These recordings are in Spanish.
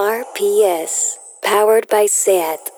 RPS, powered by SAT.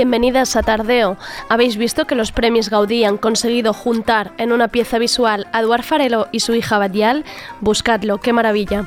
Bienvenidas a Tardeo. ¿Habéis visto que los premios Gaudí han conseguido juntar en una pieza visual a Eduard Farelo y su hija Badial? Buscadlo, qué maravilla.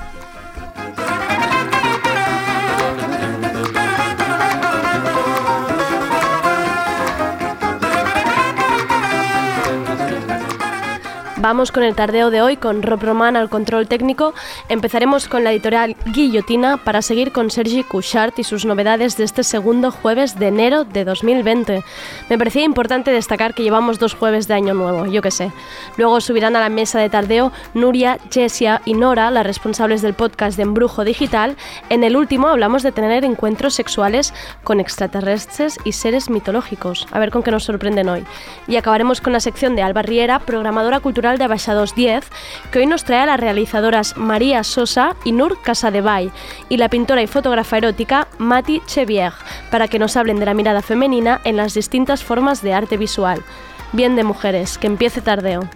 Vamos con el tardeo de hoy con Rob Roman al control técnico. Empezaremos con la editorial Guillotina para seguir con Sergi Couchard y sus novedades de este segundo jueves de enero de 2020. Me parecía importante destacar que llevamos dos jueves de año nuevo, yo qué sé. Luego subirán a la mesa de tardeo Nuria, Jessia y Nora, las responsables del podcast de Embrujo Digital. En el último hablamos de tener encuentros sexuales con extraterrestres y seres mitológicos. A ver con qué nos sorprenden hoy. Y acabaremos con la sección de Alba Riera, programadora cultural de Abaixados 10, que hoy nos trae a las realizadoras María Sosa y Nur Casadevall y la pintora y fotógrafa erótica Mati Chevier, para que nos hablen de la mirada femenina en las distintas formas de arte visual. Bien de mujeres, que empiece tardeo.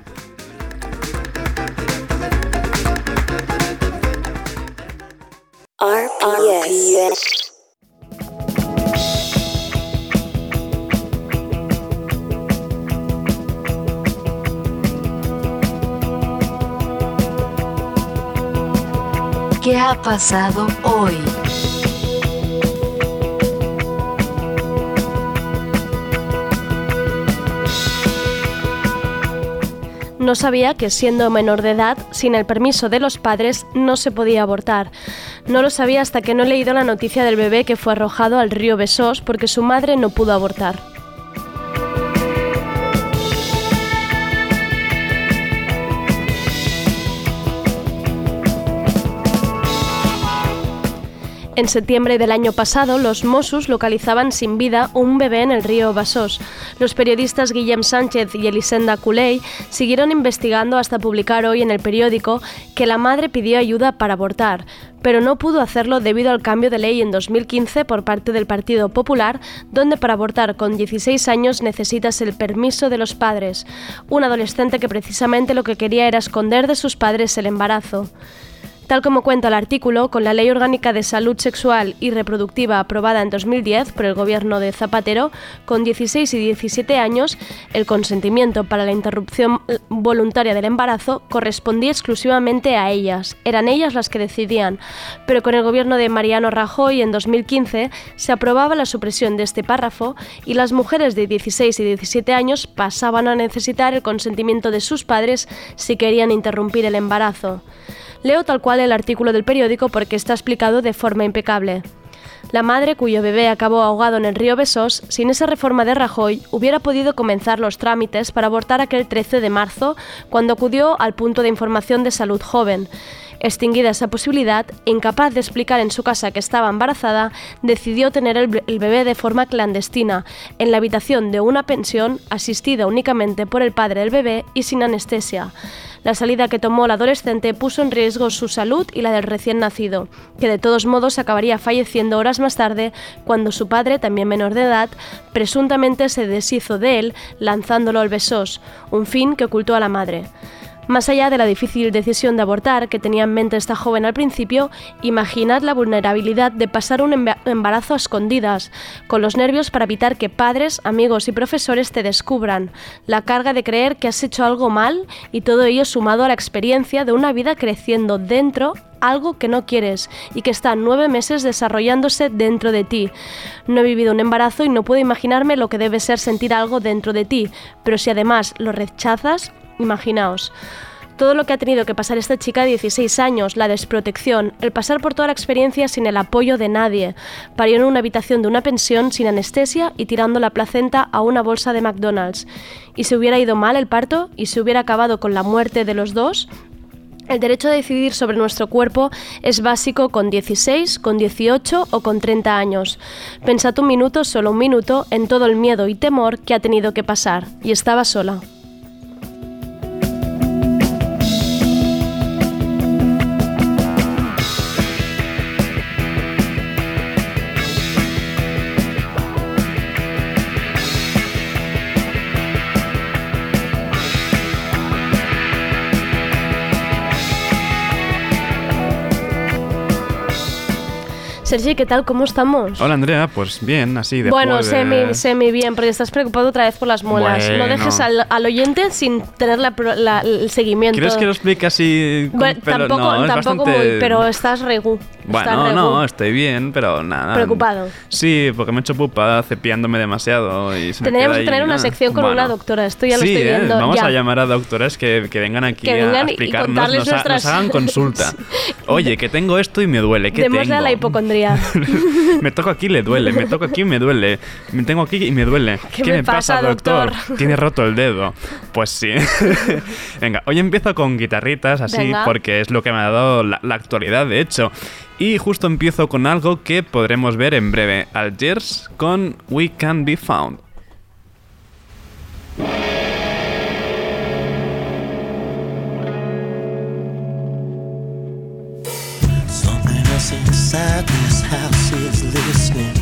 ¿Qué ha pasado hoy? No sabía que siendo menor de edad, sin el permiso de los padres, no se podía abortar. No lo sabía hasta que no he leído la noticia del bebé que fue arrojado al río Besós porque su madre no pudo abortar. En septiembre del año pasado, los Mossos localizaban sin vida un bebé en el río Basós. Los periodistas Guillem Sánchez y Elisenda Culey siguieron investigando hasta publicar hoy en el periódico que la madre pidió ayuda para abortar, pero no pudo hacerlo debido al cambio de ley en 2015 por parte del Partido Popular, donde para abortar con 16 años necesitas el permiso de los padres. Un adolescente que precisamente lo que quería era esconder de sus padres el embarazo. Tal como cuenta el artículo, con la Ley Orgánica de Salud Sexual y Reproductiva aprobada en 2010 por el gobierno de Zapatero, con 16 y 17 años, el consentimiento para la interrupción voluntaria del embarazo correspondía exclusivamente a ellas. Eran ellas las que decidían. Pero con el gobierno de Mariano Rajoy en 2015 se aprobaba la supresión de este párrafo y las mujeres de 16 y 17 años pasaban a necesitar el consentimiento de sus padres si querían interrumpir el embarazo. Leo tal cual el artículo del periódico porque está explicado de forma impecable. La madre cuyo bebé acabó ahogado en el río Besós, sin esa reforma de Rajoy, hubiera podido comenzar los trámites para abortar aquel 13 de marzo, cuando acudió al punto de información de salud joven. Extinguida esa posibilidad, incapaz de explicar en su casa que estaba embarazada, decidió tener el, bebé de forma clandestina, en la habitación de una pensión, asistida únicamente por el padre del bebé y sin anestesia. La salida que tomó la adolescente puso en riesgo su salud y la del recién nacido, que de todos modos acabaría falleciendo horas más tarde cuando su padre, también menor de edad, presuntamente se deshizo de él lanzándolo al besos, un fin que ocultó a la madre. Más allá de la difícil decisión de abortar que tenía en mente esta joven al principio, imaginad la vulnerabilidad de pasar un embarazo a escondidas, con los nervios para evitar que padres, amigos y profesores te descubran, la carga de creer que has hecho algo mal y todo ello sumado a la experiencia de una vida creciendo dentro algo que no quieres y que está nueve meses desarrollándose dentro de ti. No he vivido un embarazo y no puedo imaginarme lo que debe ser sentir algo dentro de ti, pero si además lo rechazas, imaginaos. Todo lo que ha tenido que pasar esta chica de 16 años, la desprotección, el pasar por toda la experiencia sin el apoyo de nadie, parió en una habitación de una pensión sin anestesia y tirando la placenta a una bolsa de McDonald's. ¿Y se hubiera ido mal el parto? ¿Y se hubiera acabado con la muerte de los dos? El derecho a decidir sobre nuestro cuerpo es básico con 16, con 18 o con 30 años. Pensad un minuto, solo un minuto, en todo el miedo y temor que ha tenido que pasar, y estaba sola. Sergi, ¿qué tal? ¿Cómo estamos? Hola Andrea, pues bien, así de Bueno, semi, semi bien, porque estás preocupado otra vez por las muelas. No dejes al, oyente sin tener el seguimiento. ¿Quieres que lo explique así? tampoco, tampoco muy, pero estás regu. Bueno, no, estoy bien, pero nada. Preocupado. Sí, porque me he hecho pupa cepillándome demasiado y se Tendríamos que tener una sección con una doctora, esto ya lo estoy ¿eh? viendo. vamos a llamar a doctoras que, que vengan aquí a explicarnos, nos, nos, hagan consulta. Oye, que tengo esto y me duele, ¿qué Démosle tengo? a la hipocondria me toco aquí y le duele, me toco aquí y me duele, me tengo aquí y me duele. ¿Qué, me, pasa, doctor? Tiene roto el dedo. Pues sí. Venga, hoy empiezo con guitarritas, así, porque es lo que me ha dado la, actualidad, de hecho. Y justo empiezo con algo que podremos ver en breve, Algiers con We Can Be Found. inside this house is listening.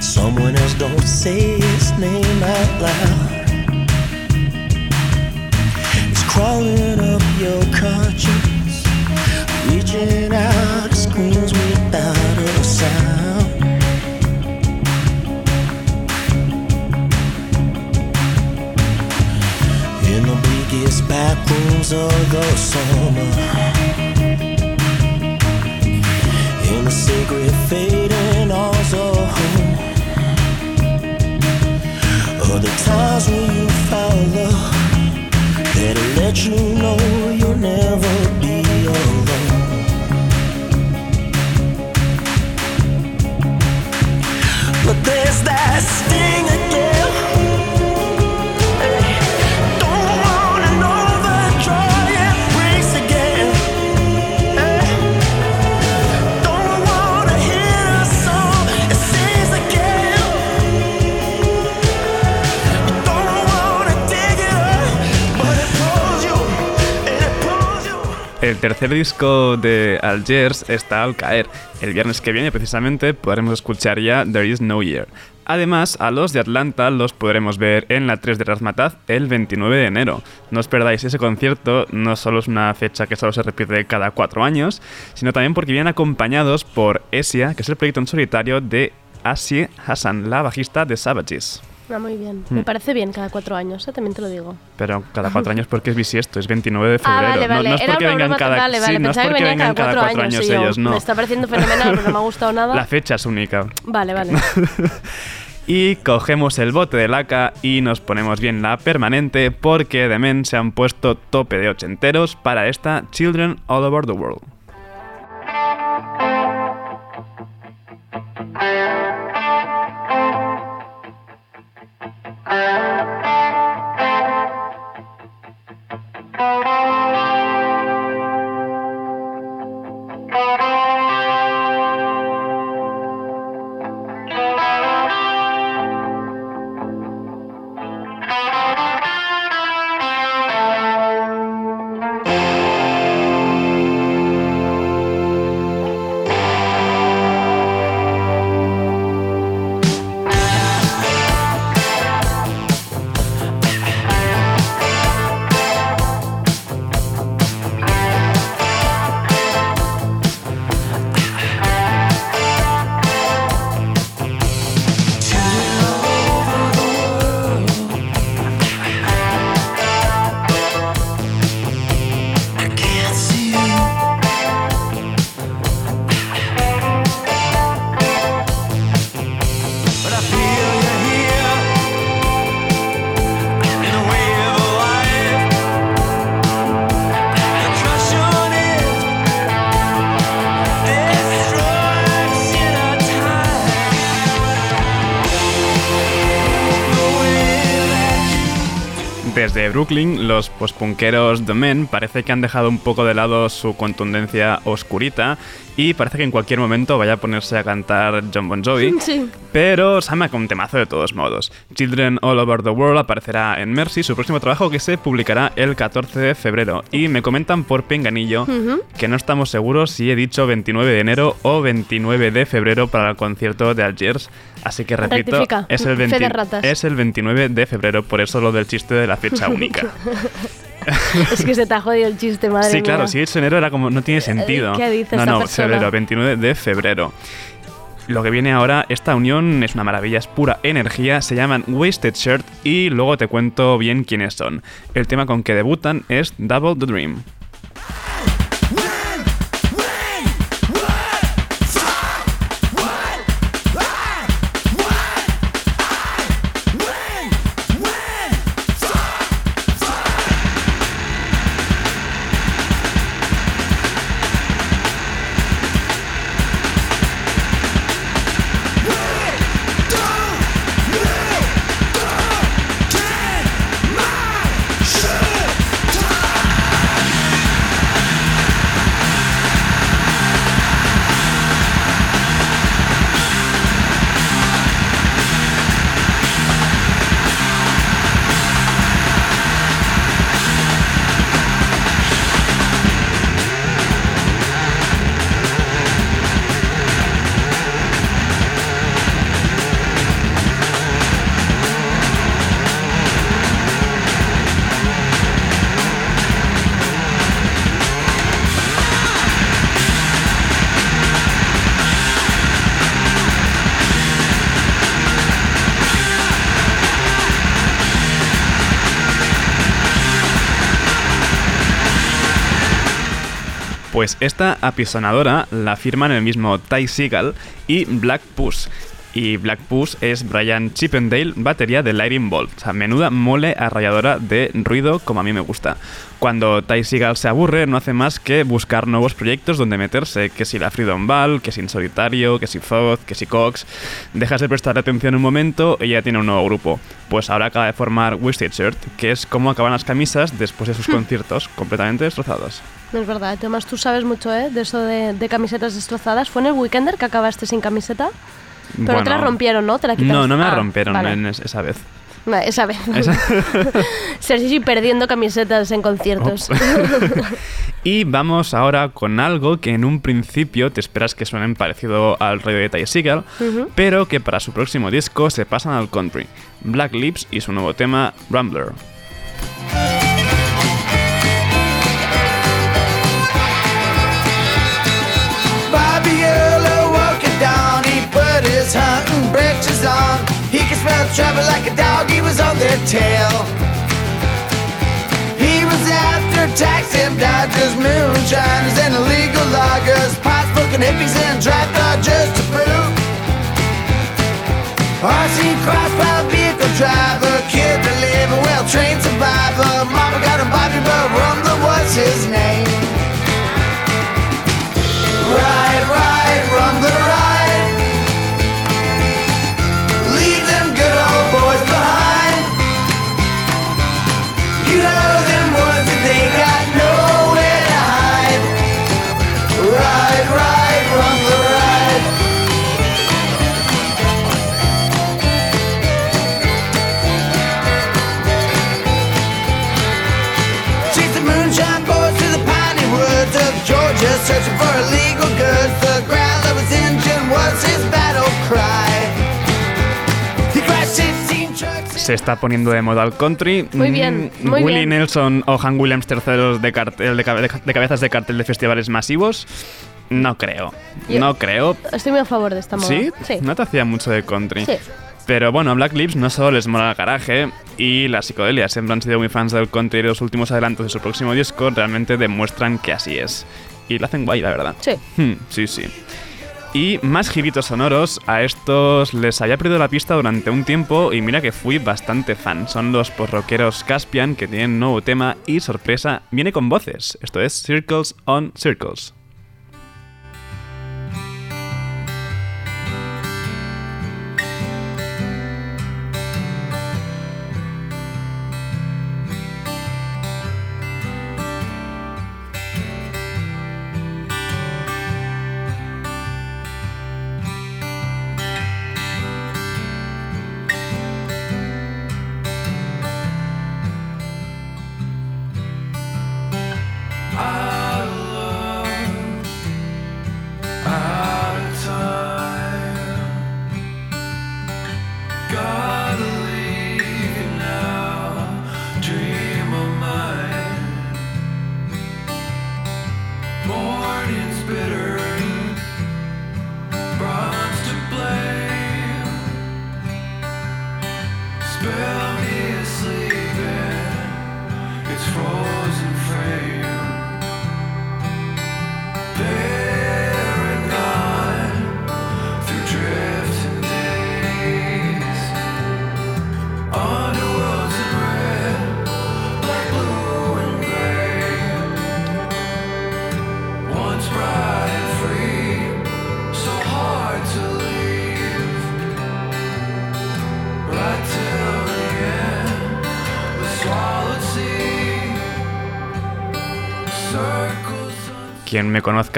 Someone else don't say his name out loud. It's crawling up your conscience, reaching out, screams without a sound. In the bleakest back rooms of the summer in the sacred fading halls of home. Or the times when you found love that'll let you know you'll never be El tercer disco de Algiers está al caer. El viernes que viene, precisamente, podremos escuchar ya There Is No Year. Además, a los de Atlanta los podremos ver en la 3 de Razmataz el 29 de enero. No os perdáis ese concierto, no solo es una fecha que solo se repite cada cuatro años, sino también porque vienen acompañados por Esia, que es el proyecto en solitario de Asie Hassan, la bajista de Savages. Ah, muy bien. Me mm. parece bien cada cuatro años, ¿eh? también te lo digo. Pero cada cuatro años porque es bisiesto, es 29 de febrero. Ah, vale, vale. No, es porque vengan cada, vale, vale. no es porque vengan cada, cuatro, años, ellos, no. Me está pareciendo fenomenal, pero no me ha gustado nada. La fecha es única. Vale, vale. y cogemos el bote de laca y nos ponemos bien la permanente porque de men se han puesto tope de ochenteros para esta Children All Over the World. Desde Brooklyn, los postpunkeros The Men parece que han dejado un poco de lado su contundencia oscurita y parece que en cualquier momento vaya a ponerse a cantar John Bon Jovi. Sí. Pero Sama con un temazo de todos modos. Children All Over the World aparecerá en Mercy, su próximo trabajo que se publicará el 14 de febrero. Y me comentan por pinganillo que no estamos seguros si he dicho 29 de enero o 29 de febrero para el concierto de Algiers. Así que repito, es el, Fe 20 de ratas. es el 29 de febrero, por eso lo del chiste de la fecha única. Es que se te ha jodido el chiste, madre Sí, claro, mía. si he dicho enero era como, no tiene sentido. ¿qué dice no, esta no, persona? febrero, 29 de febrero. Lo que viene ahora, esta unión es una maravilla, es pura energía, se llaman Wasted Shirt y luego te cuento bien quiénes son. El tema con que debutan es Double the Dream. Pues esta apisonadora la firman el mismo Ty Seagal y Black Puss. Y Black Puss es Brian Chippendale, batería de Lightning Bolt. O sea, menuda mole arrolladora de ruido como a mí me gusta. Cuando Ty Seagal se aburre, no hace más que buscar nuevos proyectos donde meterse. Que si la Freedom Ball, que si en solitario, que si Foz, que si Cox. Dejas de prestar atención un momento y ya tiene un nuevo grupo. Pues ahora acaba de formar Wasted Shirt, que es como acaban las camisas después de sus conciertos, completamente destrozados. No es verdad, Tomás, tú sabes mucho ¿eh? de eso de, de camisetas destrozadas. ¿Fue en el Weekender que acabaste sin camiseta? Pero Bueno, te la rompieron, ¿no? ¿Te la? No, no me la Ah, rompieron vale. en es- esa vez. No, esa vez. Esa- Sergi perdiendo camisetas en conciertos. Y vamos ahora con algo que en un principio te esperas que suenen parecido al rollo de Ty Seagal, pero que para su próximo disco se pasan al country. Black Lips y su nuevo tema, Rambler. His hunting breeches on. He could smell trouble like a dog, he was on their tail. He was after taxi dodgers, moonshiners, and illegal loggers, pot smoking hippies and dry dodgers to boot. RC crossfire vehicle driver, kid to live a well-trained survivor. Mama got him Bobby, but Rumble was his name. Ride, Se está poniendo de moda el country. Muy bien, Mm, muy Willie bien. Nelson o Han Williams terceros de, cartel, de, cabe- de cabezas de cartel de festivales masivos. No creo. Yo- No creo. Estoy muy a favor de esta moda. ¿Sí? Sí. No te hacía mucho de country. Sí. Pero bueno, a Black Lips no solo les mola el garaje y la psicodelia. Siempre han sido muy fans del country y los últimos adelantos de su próximo disco realmente demuestran que así es. Y lo hacen guay, la verdad. Sí. Hmm, sí, sí. Y más giritos sonoros, a estos les había perdido la pista durante un tiempo y mira que fui bastante fan. Son los post-rockeros Caspian que tienen nuevo tema y sorpresa, viene con voces. Esto es Circles on Circles.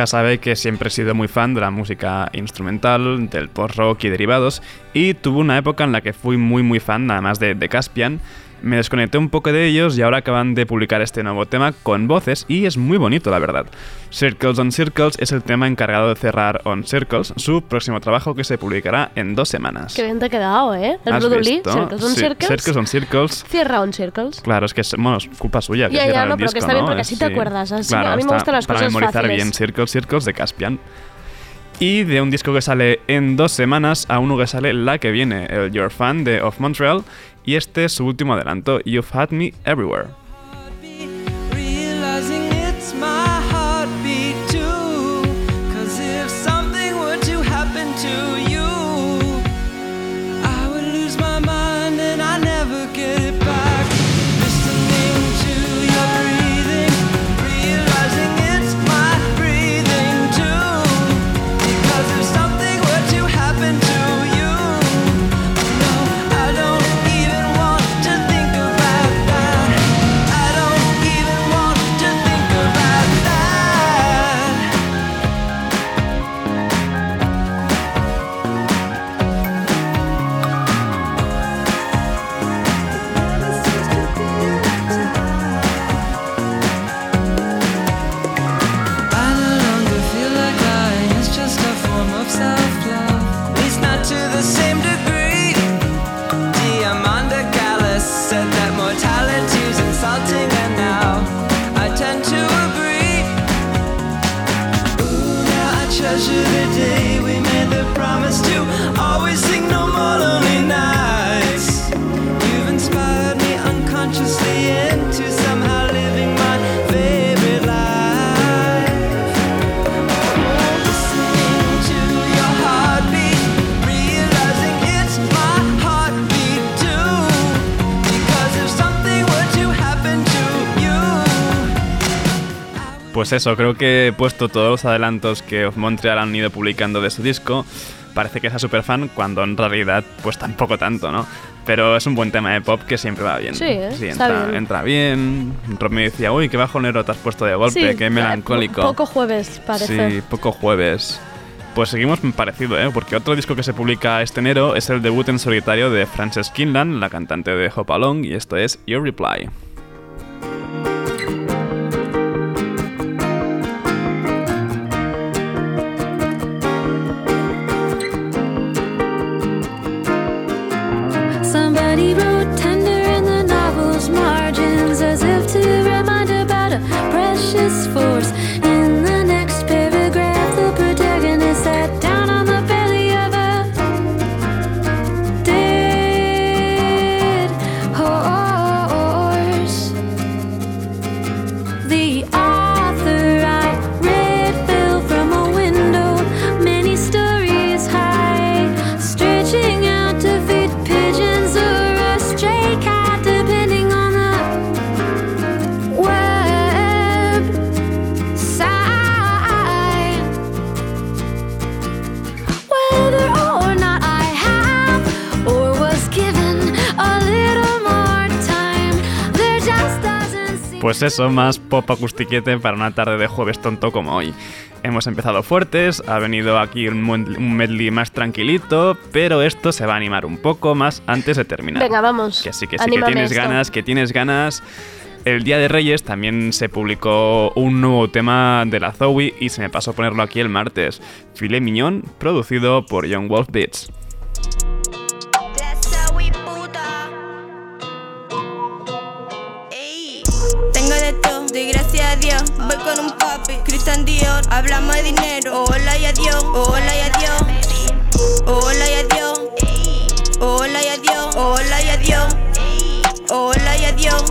Sabe que siempre he sido muy fan de la música instrumental, del post-rock y derivados, y tuve una época en la que fui muy muy fan, además de, de Caspian, me desconecté un poco de ellos y ahora acaban de publicar este nuevo tema con voces y es muy bonito, la verdad. Circles on Circles es el tema encargado de cerrar On Circles, su próximo trabajo que se publicará en dos semanas. Qué bien te ha quedado, ¿eh? El ¿Has Brudulí? Circles on Sí, Circles. Circles on Circles. Cierra On Circles. Claro, es que es, bueno, es culpa suya. que Ya, ya, cierra el no, pero que está bien ¿no? porque así te acuerdas, así- Claro, a mí me gustan las para cosas memorizar fáciles. bien Circles, Circles de Caspian. Y de un disco que sale en dos semanas a uno que sale la que viene, el Your Fan de Of Montreal. Y este es su último adelanto, You've Had Me Everywhere. Pues eso, creo que he puesto todos los adelantos que Of Montreal han ido publicando de su disco. Parece que sea súper fan, cuando en realidad, pues tampoco tanto, ¿no? Pero es un buen tema de pop que siempre va bien. Sí, ¿eh? Sí, Está entra, bien. entra bien. Rob me decía, uy, qué bajonero te has puesto de golpe, Sí, qué melancólico. po- Poco jueves, parece. Sí, poco jueves. Pues seguimos parecido, ¿eh? Porque otro disco que se publica este enero es el debut en solitario de Frances Kinlan, la cantante de Hop Along, y esto es Your Reply. Doesn't seem Pues eso, más pop acustiquete para una tarde de jueves tonto como hoy. Hemos empezado fuertes, ha venido aquí un, medley más tranquilito, pero esto se va a animar un poco más antes de terminar. Venga, vamos. Que sí, que sí, que tienes esto. ganas, que tienes ganas. El Día de Reyes también se publicó un nuevo tema de la Zoe y se me pasó ponerlo aquí el martes. Filet Miñón, producido por Young Wolf Beats. Voy con un papi, Christian Dior, hablamos de dinero, hola y adiós, hola y adiós, hola y adiós, hola y adiós, hola y adiós, hola y adiós.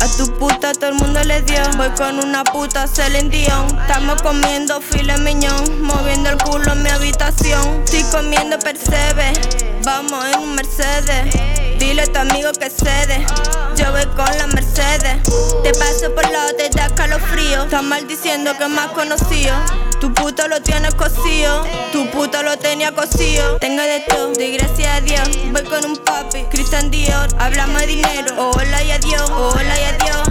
A tu puta todo el mundo le dio, voy con una puta Celine Dion, estamos comiendo filet mignon, moviendo el culo en mi habitación, estoy comiendo percebe, vamos en un Mercedes. Dile a tu amigo que cede. Yo voy con la Mercedes. Te paso por lado, te da calofrío. Estás maldiciendo que más conocido. Tu puto lo tienes cosido, tu puto lo tenía cosido. Tengo de todo, doy gracias a Dios. Voy con un papi, Christian Dior. Hablamos de dinero, hola y adiós, hola y adiós.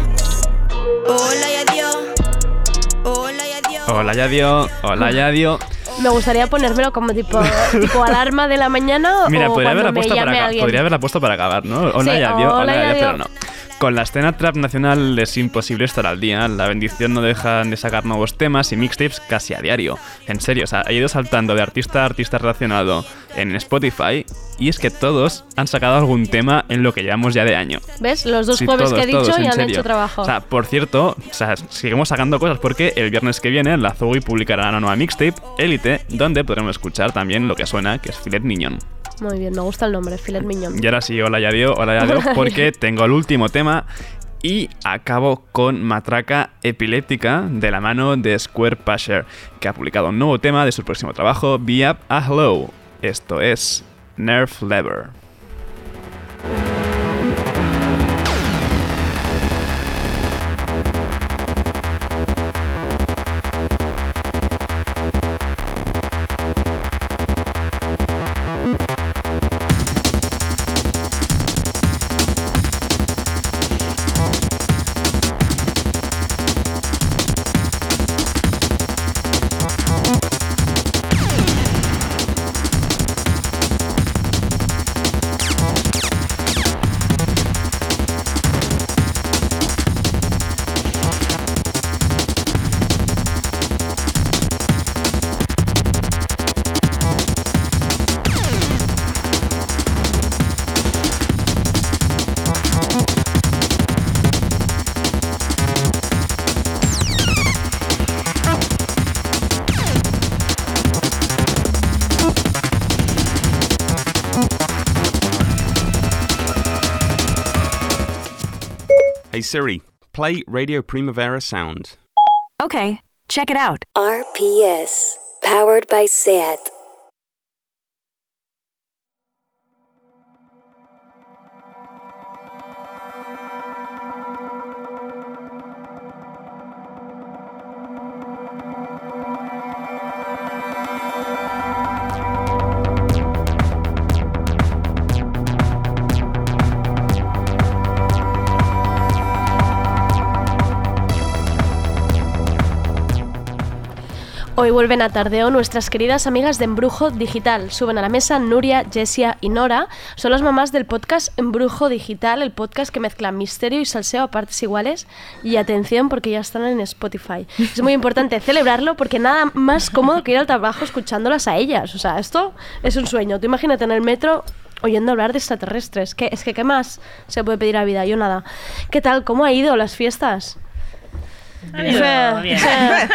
Hola y adiós, hola y adiós. Hola, ya dio. Hola, ya dio. Me gustaría ponérmelo como tipo, tipo alarma de la mañana Mira, o podría haberla, me puesto para, alguien. podría haberla puesto para acabar, ¿no? Hola, Sí, ya dio. hola, Hola, ya ya dio, dio. pero no. Con la escena trap nacional es imposible estar al día. La bendición no dejan de sacar nuevos temas y mixtapes casi a diario. En serio, o sea, he ido saltando de artista a artista relacionado en Spotify y es que todos han sacado algún tema en lo que llevamos ya de año. ¿Ves? Los dos Sí, jueves todos, que he dicho todos, ya han serio. hecho trabajo. O sea, por cierto, o sea, seguimos sacando cosas porque el viernes que viene la Zoe publicará una nueva mixtape, Elite, donde podremos escuchar también lo que suena, que es Filet Niñón. Muy bien, me gusta el nombre, Filet Miñón. Y ahora sí, hola ya dio, hola ya dio, porque tengo el último tema y acabo con Matraca Epiléptica de la mano de Square Pusher, que ha publicado un nuevo tema de su próximo trabajo, Be Up a Hello. Esto es Nerf Lever. Siri, play Radio Primavera Sound. Okay, check it out. RPS. Powered by SAT. Hoy vuelven a Tardeo nuestras queridas amigas de Embrujo Digital. Suben a la mesa Nuria, Jessia y Nora. Son las mamás del podcast Embrujo Digital, el podcast que mezcla misterio y salseo a partes iguales. Y atención porque ya están en Spotify. Es muy importante celebrarlo porque nada más cómodo que ir al trabajo escuchándolas a ellas. O sea, esto es un sueño. Tú imagínate en el metro oyendo hablar de extraterrestres. ¿Qué, es que, ¿qué más se puede pedir a vida? Yo nada. ¿Qué tal? ¿Cómo ha ido las fiestas? Bien.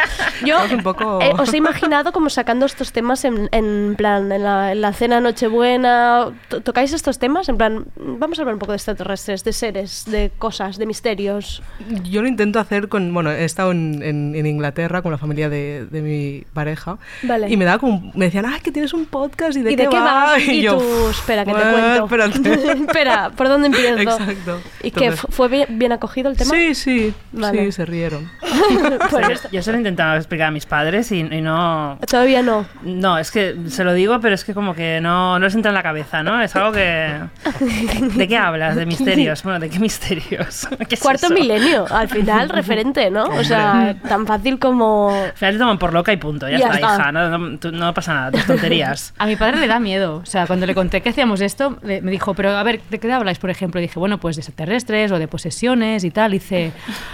yo un poco- eh, os he imaginado como sacando estos temas en, en plan, en la, en la cena Nochebuena. To- ¿Tocáis estos temas? En plan, vamos a hablar un poco de extraterrestres, de seres, de cosas, de misterios. Yo lo intento hacer con, bueno, he estado en, en- en Inglaterra con la familia de, de mi pareja Vale. y me da como, me decían, ah, que tienes un podcast y de, ¿Y qué, de qué va? Y, Y yo, tú, espera, que te "Ah, cuento. espérate". Espera, ¿por dónde empiezo? Exacto. ¿Y que fue bien, bien acogido el tema? Sí, sí, Vale. sí, se rieron. Pues Yo- se lo he intentado explicar a mis padres y, y no... todavía no. No, es que se lo digo, pero es que como que no, no les entra en la cabeza, ¿no? Es algo que... ¿De qué hablas? ¿De misterios? Bueno, ¿de qué misterios? ¿Qué es Cuarto eso? milenio, al final, referente, ¿no? O sea, tan fácil como... Al final te toman por loca y punto, ya, Ya está, está. hija, no, no- no pasa nada, tus tonterías. A mi padre le da miedo. O sea, cuando le conté que hacíamos esto, le- me dijo, pero a ver, ¿de qué habláis, por ejemplo? Y dije, bueno, pues de extraterrestres o de posesiones y tal. Y dice,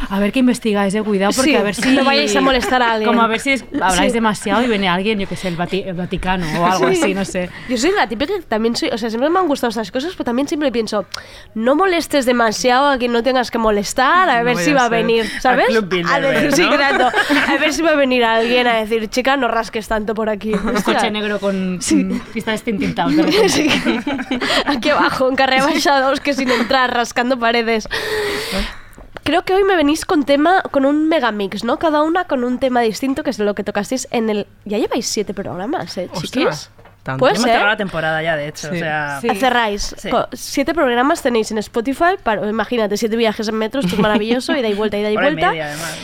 a ver qué investigáis, de cuidado, porque Sí, a ver si. no vayáis a molestar a alguien. Como a ver si habláis Sí. demasiado y viene alguien, yo que sé, el, Vati- el Vaticano o algo Sí. así, no sé. Yo soy la típica que también soy, o sea, siempre me han gustado estas cosas, pero también siempre pienso, no molestes demasiado a quien no tengas que molestar, a No ver vaya si a va a venir, ¿sabes? A decir, sí, ¿no? exacto. A ver si va a venir alguien a decir, chica, no rasques tanto por aquí. Un Hostia. coche negro con cristales tintados. de repente. Sí. Aquí abajo, en carrera baixados, que sin entrar, rascando paredes. Creo que hoy me venís con tema, con un megamix, ¿no? Cada una con un tema distinto, que es lo que tocasteis en el... Ya lleváis siete programas, ¿eh, chiquis? ¿Puede Hemos cerrado la temporada ya, de hecho. O Sí. sea, Cerráis. Sí. Co- Siete programas tenéis en Spotify. Para, imagínate, siete viajes en metro, esto es maravilloso, ida y vuelta, ida y hora y vuelta. media, además.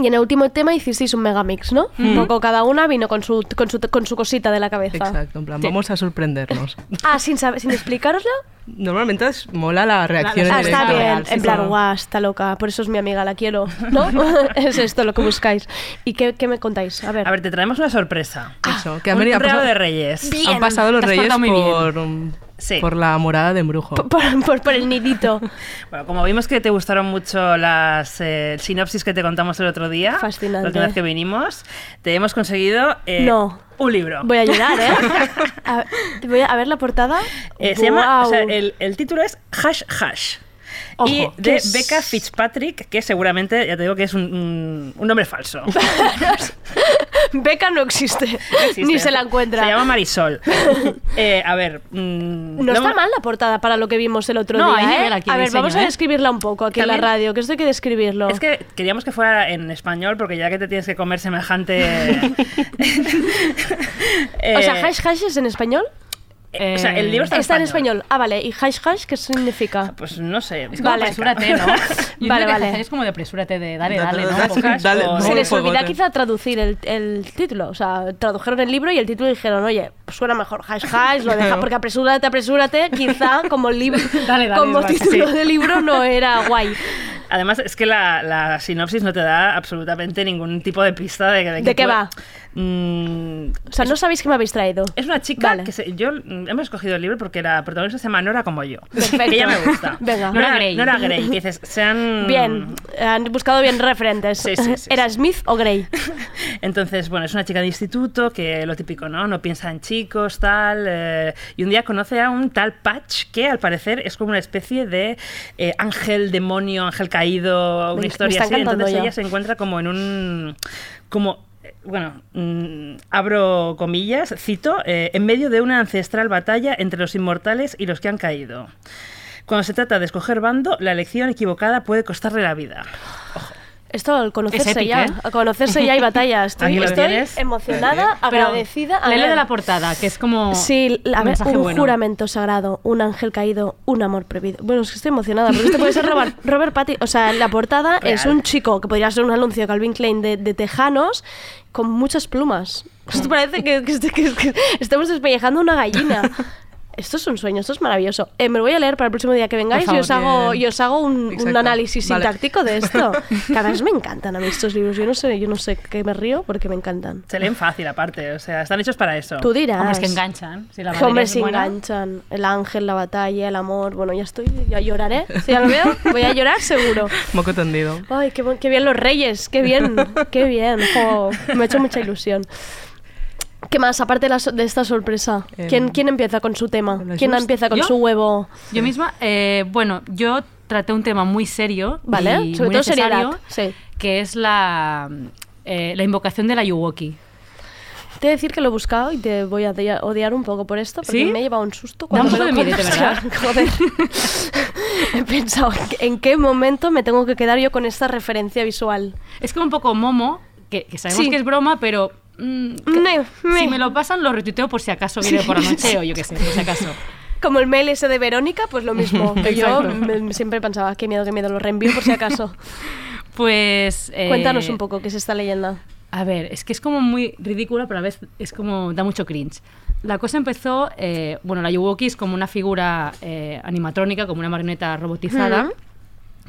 Y en el último tema hicisteis un megamix, ¿no? Un poco cada una vino con su, con su, con su cosita de la cabeza. Exacto, en plan, Sí. vamos a sorprendernos. Ah, sin, saber, sin explicaroslo. Normalmente es, mola la reacción La- en Ah, directo. está bien. sí, en plan, guau, está loca. Por eso es mi amiga, la quiero. ¿No? es esto lo que buscáis. ¿Y qué, qué me contáis? A ver. A ver, te traemos una sorpresa. Eso, que han, Un venido- pasado- de Reyes. Bien. han pasado los reyes por, Sí. por la morada de embrujo. por, por- por el nidito. Bueno, como vimos que te gustaron mucho las eh, sinopsis que te contamos el otro día, Fascinante. la última vez que vinimos, te hemos conseguido eh, No. un libro. Voy a llorar, ¿eh? A voy a ver la portada. Eh, se llama, o sea, el, el título es Hash Hash. Ojo, y ¿qué de es? Becca Fitzpatrick, que seguramente, ya te digo que es un, un- un nombre falso. Beca no existe. existe. Ni se la encuentra. Se llama Marisol. Eh, a ver. mm, No está mal la portada para lo que vimos el otro No, día. hay ¿eh? nivel aquí a ver, diseño, vamos a ¿eh? describirla un poco aquí en la radio, que esto hay que describirlo. Es que queríamos que fuera en español, porque ya que te tienes que comer semejante. o sea, Eh, hash hash es en español. Eh, o sea, el libro está, Está en español. Ah, vale. ¿Y hash hash qué significa? Pues no sé. Es como Vale. apresúrate, ¿no? Yo Vale, creo que vale. es como de apresúrate, de dale, Dale, ¿no? dale, dale, o- Se les olvida quizá traducir el, el título. O sea, tradujeron el libro y el título dijeron, oye, pues suena mejor hash hash, lo deja, porque apresúrate, apresúrate, quizá como el libro, Dale, dale, como título sí. de libro no era guay. Además, es que la, la sinopsis no te da absolutamente ningún tipo de pista de, ¿De que qué va? Mm, O sea, no sabéis qué me habéis traído. es una chica Vale. que se- yo hemos escogido el libro porque la protagonista se llama Nora como yo. Perfecto. Que ella me gusta. Venga. Nora, Nora Grey. Nora Grey. Que dices, sean Bien, han buscado bien referentes. Sí, sí, sí, ¿Era. Smith o Grey? Entonces, bueno, es una chica de instituto que lo típico, ¿no? No piensa en chicos, tal. eh, y un día conoce a un tal Patch que al parecer es como una especie de eh, ángel, demonio, ángel caído, Me- una me historia está así. Entonces ya. ella se encuentra como en un. como. Bueno, mm, abro comillas, cito, eh, en medio de una ancestral batalla entre los inmortales y los que han caído. Cuando se trata de escoger bando, la elección equivocada puede costarle la vida. Esto al conocerse Es épico, ya. ¿eh? Al conocerse ya hay batalla. Estoy, estoy emocionada, Pero agradecida. A léelo de la portada, que es como Sí, a un ver, un bueno. juramento sagrado, un ángel caído, un amor prohibido. Bueno, es que estoy emocionada, porque esto puede ser Robert, Robert Pattinson. O sea, la portada es un chico que podría ser un anuncio de Calvin Klein de, de tejanos con muchas plumas. Esto parece que, que- que- que estamos despellejando una gallina. Esto es un sueño, esto es maravilloso. Eh, me lo voy a leer para el próximo día que vengáis Por y, os favor, hago, y os hago un, un análisis Vale. sintáctico de esto. Que además me encantan a mí estos libros. Yo no sé, yo no sé qué me río porque me encantan. Se leen fácil aparte, o sea, están hechos para eso. Tú dirás. Hombres que enganchan. Si la Hombres buena. enganchan. El ángel, la batalla, el amor. Bueno, ya estoy, ya lloraré. Si ya lo veo, voy a llorar seguro. Moco tendido. Ay, qué, qué bien los reyes, qué bien, qué bien. Jo, me ha hecho mucha ilusión. ¿Qué más, aparte de, la so- de esta sorpresa? Em, ¿Quién, ¿Quién empieza con su tema? ¿la ¿Quién empieza con ¿Yo? su huevo? Yo misma, eh, bueno, yo traté un tema muy serio, ¿Vale? y Sobre muy todo seriedad. Sí. que es la, eh, la invocación de la Yuwoki. Te he de decir que lo he buscado y te voy a odia- odiar un poco por esto, porque ¿Sí? me he llevado un susto cuando me lo contas. verdad. Joder. he pensado, ¿en qué momento me tengo que quedar yo con esta referencia visual? Es como un poco momo, que, que sabemos Sí. que es broma, pero mm, Me- me- si me lo pasan lo retuiteo por si acaso viene por la noche o yo qué sé, por si acaso. Como el mail ese de Verónica, pues lo mismo. yo me- siempre pensaba, qué miedo, qué miedo, lo reenvío por si acaso. Pues... eh, Cuéntanos un poco qué es esta leyenda. A ver, es que es como muy ridícula, pero a vez es como da mucho cringe. La cosa empezó, eh, bueno, la Yuwoki es como una figura eh, animatrónica, como una marioneta robotizada.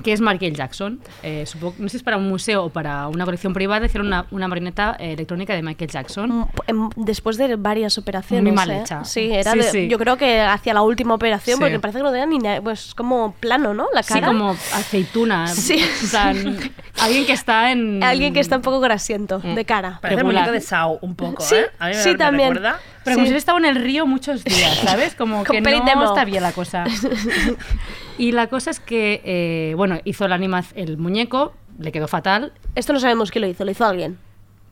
Que es Michael Jackson. Eh, supongo- no sé si es para un museo o para una colección privada, hicieron una, una marioneta eh, electrónica de Michael Jackson. Mm, em, Después de varias operaciones. Muy mal ¿eh? hecha. Sí, era Sí, de- sí. yo creo que hacia la última operación, Sí. porque me parece que no tenía ni pues como plano, ¿no? La Sí, cara. como aceituna. Sí. En plan, alguien que está en... Alguien que está un poco grasiento Mm. de cara. Parece muñeco de Sao un poco, Sí, ¿eh? A mí me, sí, me también. recuerda. Pero como Sí. si hubiera estado en el río muchos días, ¿sabes? Como que no demo. está bien la cosa. y la cosa es que, eh, bueno, hizo la anima el muñeco, le quedó fatal. Esto no sabemos quién lo hizo, lo hizo alguien.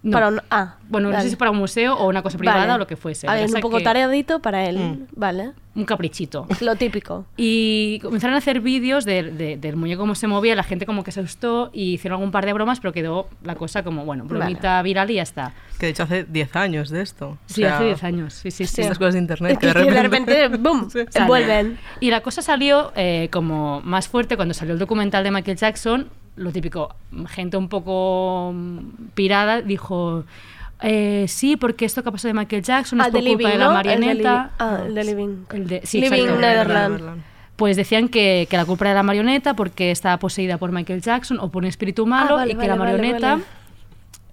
No. Para un, ah, Bueno, no vale. sé si para un museo o una cosa privada Vale. o lo que fuese. A ver, un poco que- tareadito para él. Mm. Vale. Un caprichito. Lo típico. Y comenzaron a hacer vídeos de- de- del muñeco cómo se movía, la gente como que se asustó y hicieron algún par de bromas, pero quedó la cosa como, bueno, bromita viral y ya está. Que de hecho hace 10 años de esto. O Sí, sea, hace 10 años. Sí, sí, sí. Estas cosas de internet que de Que de repente... repente, ¡boom! Sale. envuelven. Y la cosa salió eh, como más fuerte cuando salió el documental de Michael Jackson. Lo típico, gente un poco mm, pirada dijo. eh, sí, porque esto que ha pasado de Michael Jackson es Ah, por culpa Living, de la ¿no? El de marioneta. Ah, el de Living. El de, sí, Living exacto. Netherland. Pues decían que, que la culpa era de la marioneta porque estaba poseída por Michael Jackson o por un espíritu malo Ah, vale, y que vale, la marioneta vale.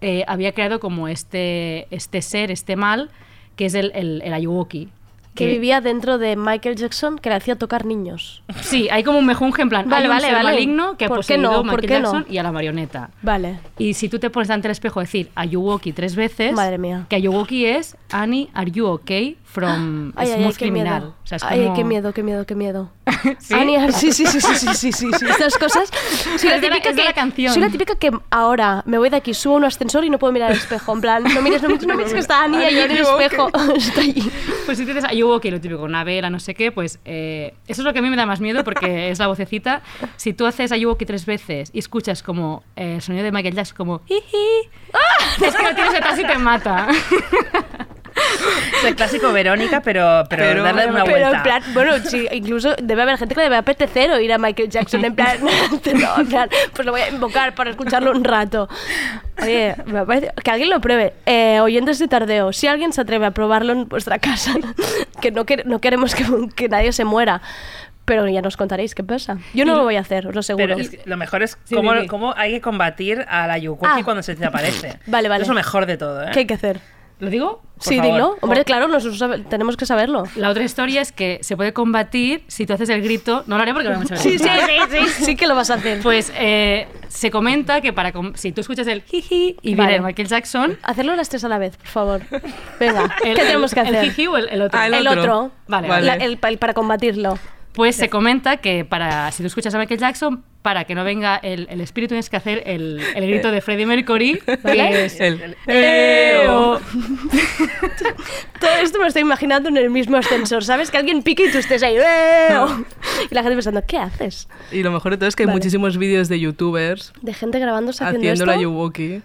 eh, había creado como este, este ser, este mal, que es el, el, el Ayuwoki. Que vivía dentro de Michael Jackson que le hacía tocar niños. Sí, hay como un mejunje en plan, Vale, hay un vale, ser vale. maligno que ha ¿Por qué poseído no? a ¿Por Michael qué no? Jackson y a la marioneta. Vale. Y si tú te pones ante el espejo a decir Ayuwoki tres veces, Madre mía. que Ayuwoki es Annie, are you okay? From Ay, ay, ay, Smooth qué Criminal. miedo. O sea, es Ay, ay, como- qué miedo, qué miedo, qué miedo. ¿Sí? Ania, sí, sí, sí, sí, sí, sí, sí, sí. Estas cosas. Soy la Es de la- típica que, la canción. Soy la típica que ahora me voy de aquí, subo a un ascensor y no puedo mirar al espejo. En plan, no mires, no mires, no mires que está Ania ahí en el espejo. Está allí. Pues si dices Ayuwoki, lo típico, una vela, no sé qué, pues eh, eso es lo que a mí me da más miedo porque es la vocecita. Si tú haces Ayuwoki tres veces y escuchas como eh, el sonido de Michael Jackson como "Jiji", es que lo tienes detrás y te mata. Es el clásico Verónica, pero, pero, darle una pero vuelta. en plan, bueno, sí, incluso debe haber gente que le debe apetecer oír a Michael Jackson. En plan, no, en plan, pues lo voy a invocar para escucharlo un rato. Oye, me parece, que alguien lo pruebe. Eh, oyentes de tardeo, si alguien se atreve a probarlo en vuestra casa, que no, quer- no queremos que, que nadie se muera. Pero ya nos contaréis qué pasa. Yo no lo voy a hacer, os lo aseguro. Pero es que lo mejor es Sí, cómo, dime. cómo hay que combatir a la Yuwoki Ah. cuando se te aparece. Vale, vale. Eso es lo mejor de todo, ¿eh? ¿Qué hay que hacer? ¿Lo digo? sí, favor. dilo. Hombre, claro, nosotros tenemos que saberlo. La otra historia es que se puede combatir si tú haces el grito. No lo haré porque me da mucha Sí, sí, sí, sí, sí que lo vas a hacer. Pues eh, se comenta que para com- si tú escuchas el jiji y viene Vale. Michael Jackson. Hacerlo las tres a la vez, por favor. Venga, el- ¿qué tenemos que hacer? ¿El jiji o el, el otro? Ah, el el otro. otro. Vale, Vale. La- el, el- para combatirlo. Pues se comenta que para si tú escuchas a Michael Jackson, para que no venga el, el espíritu tienes que hacer el, el grito de Freddie Mercury, que es El- "Eo". Todo esto me lo estoy imaginando en el mismo ascensor, ¿sabes? Que alguien pique y tú estés ahí. "Eo". Y la gente pensando, ¿qué haces? Y lo mejor de todo es que hay muchísimos vídeos de youtubers De gente grabándose haciendo, haciendo la esto. Yuwoki.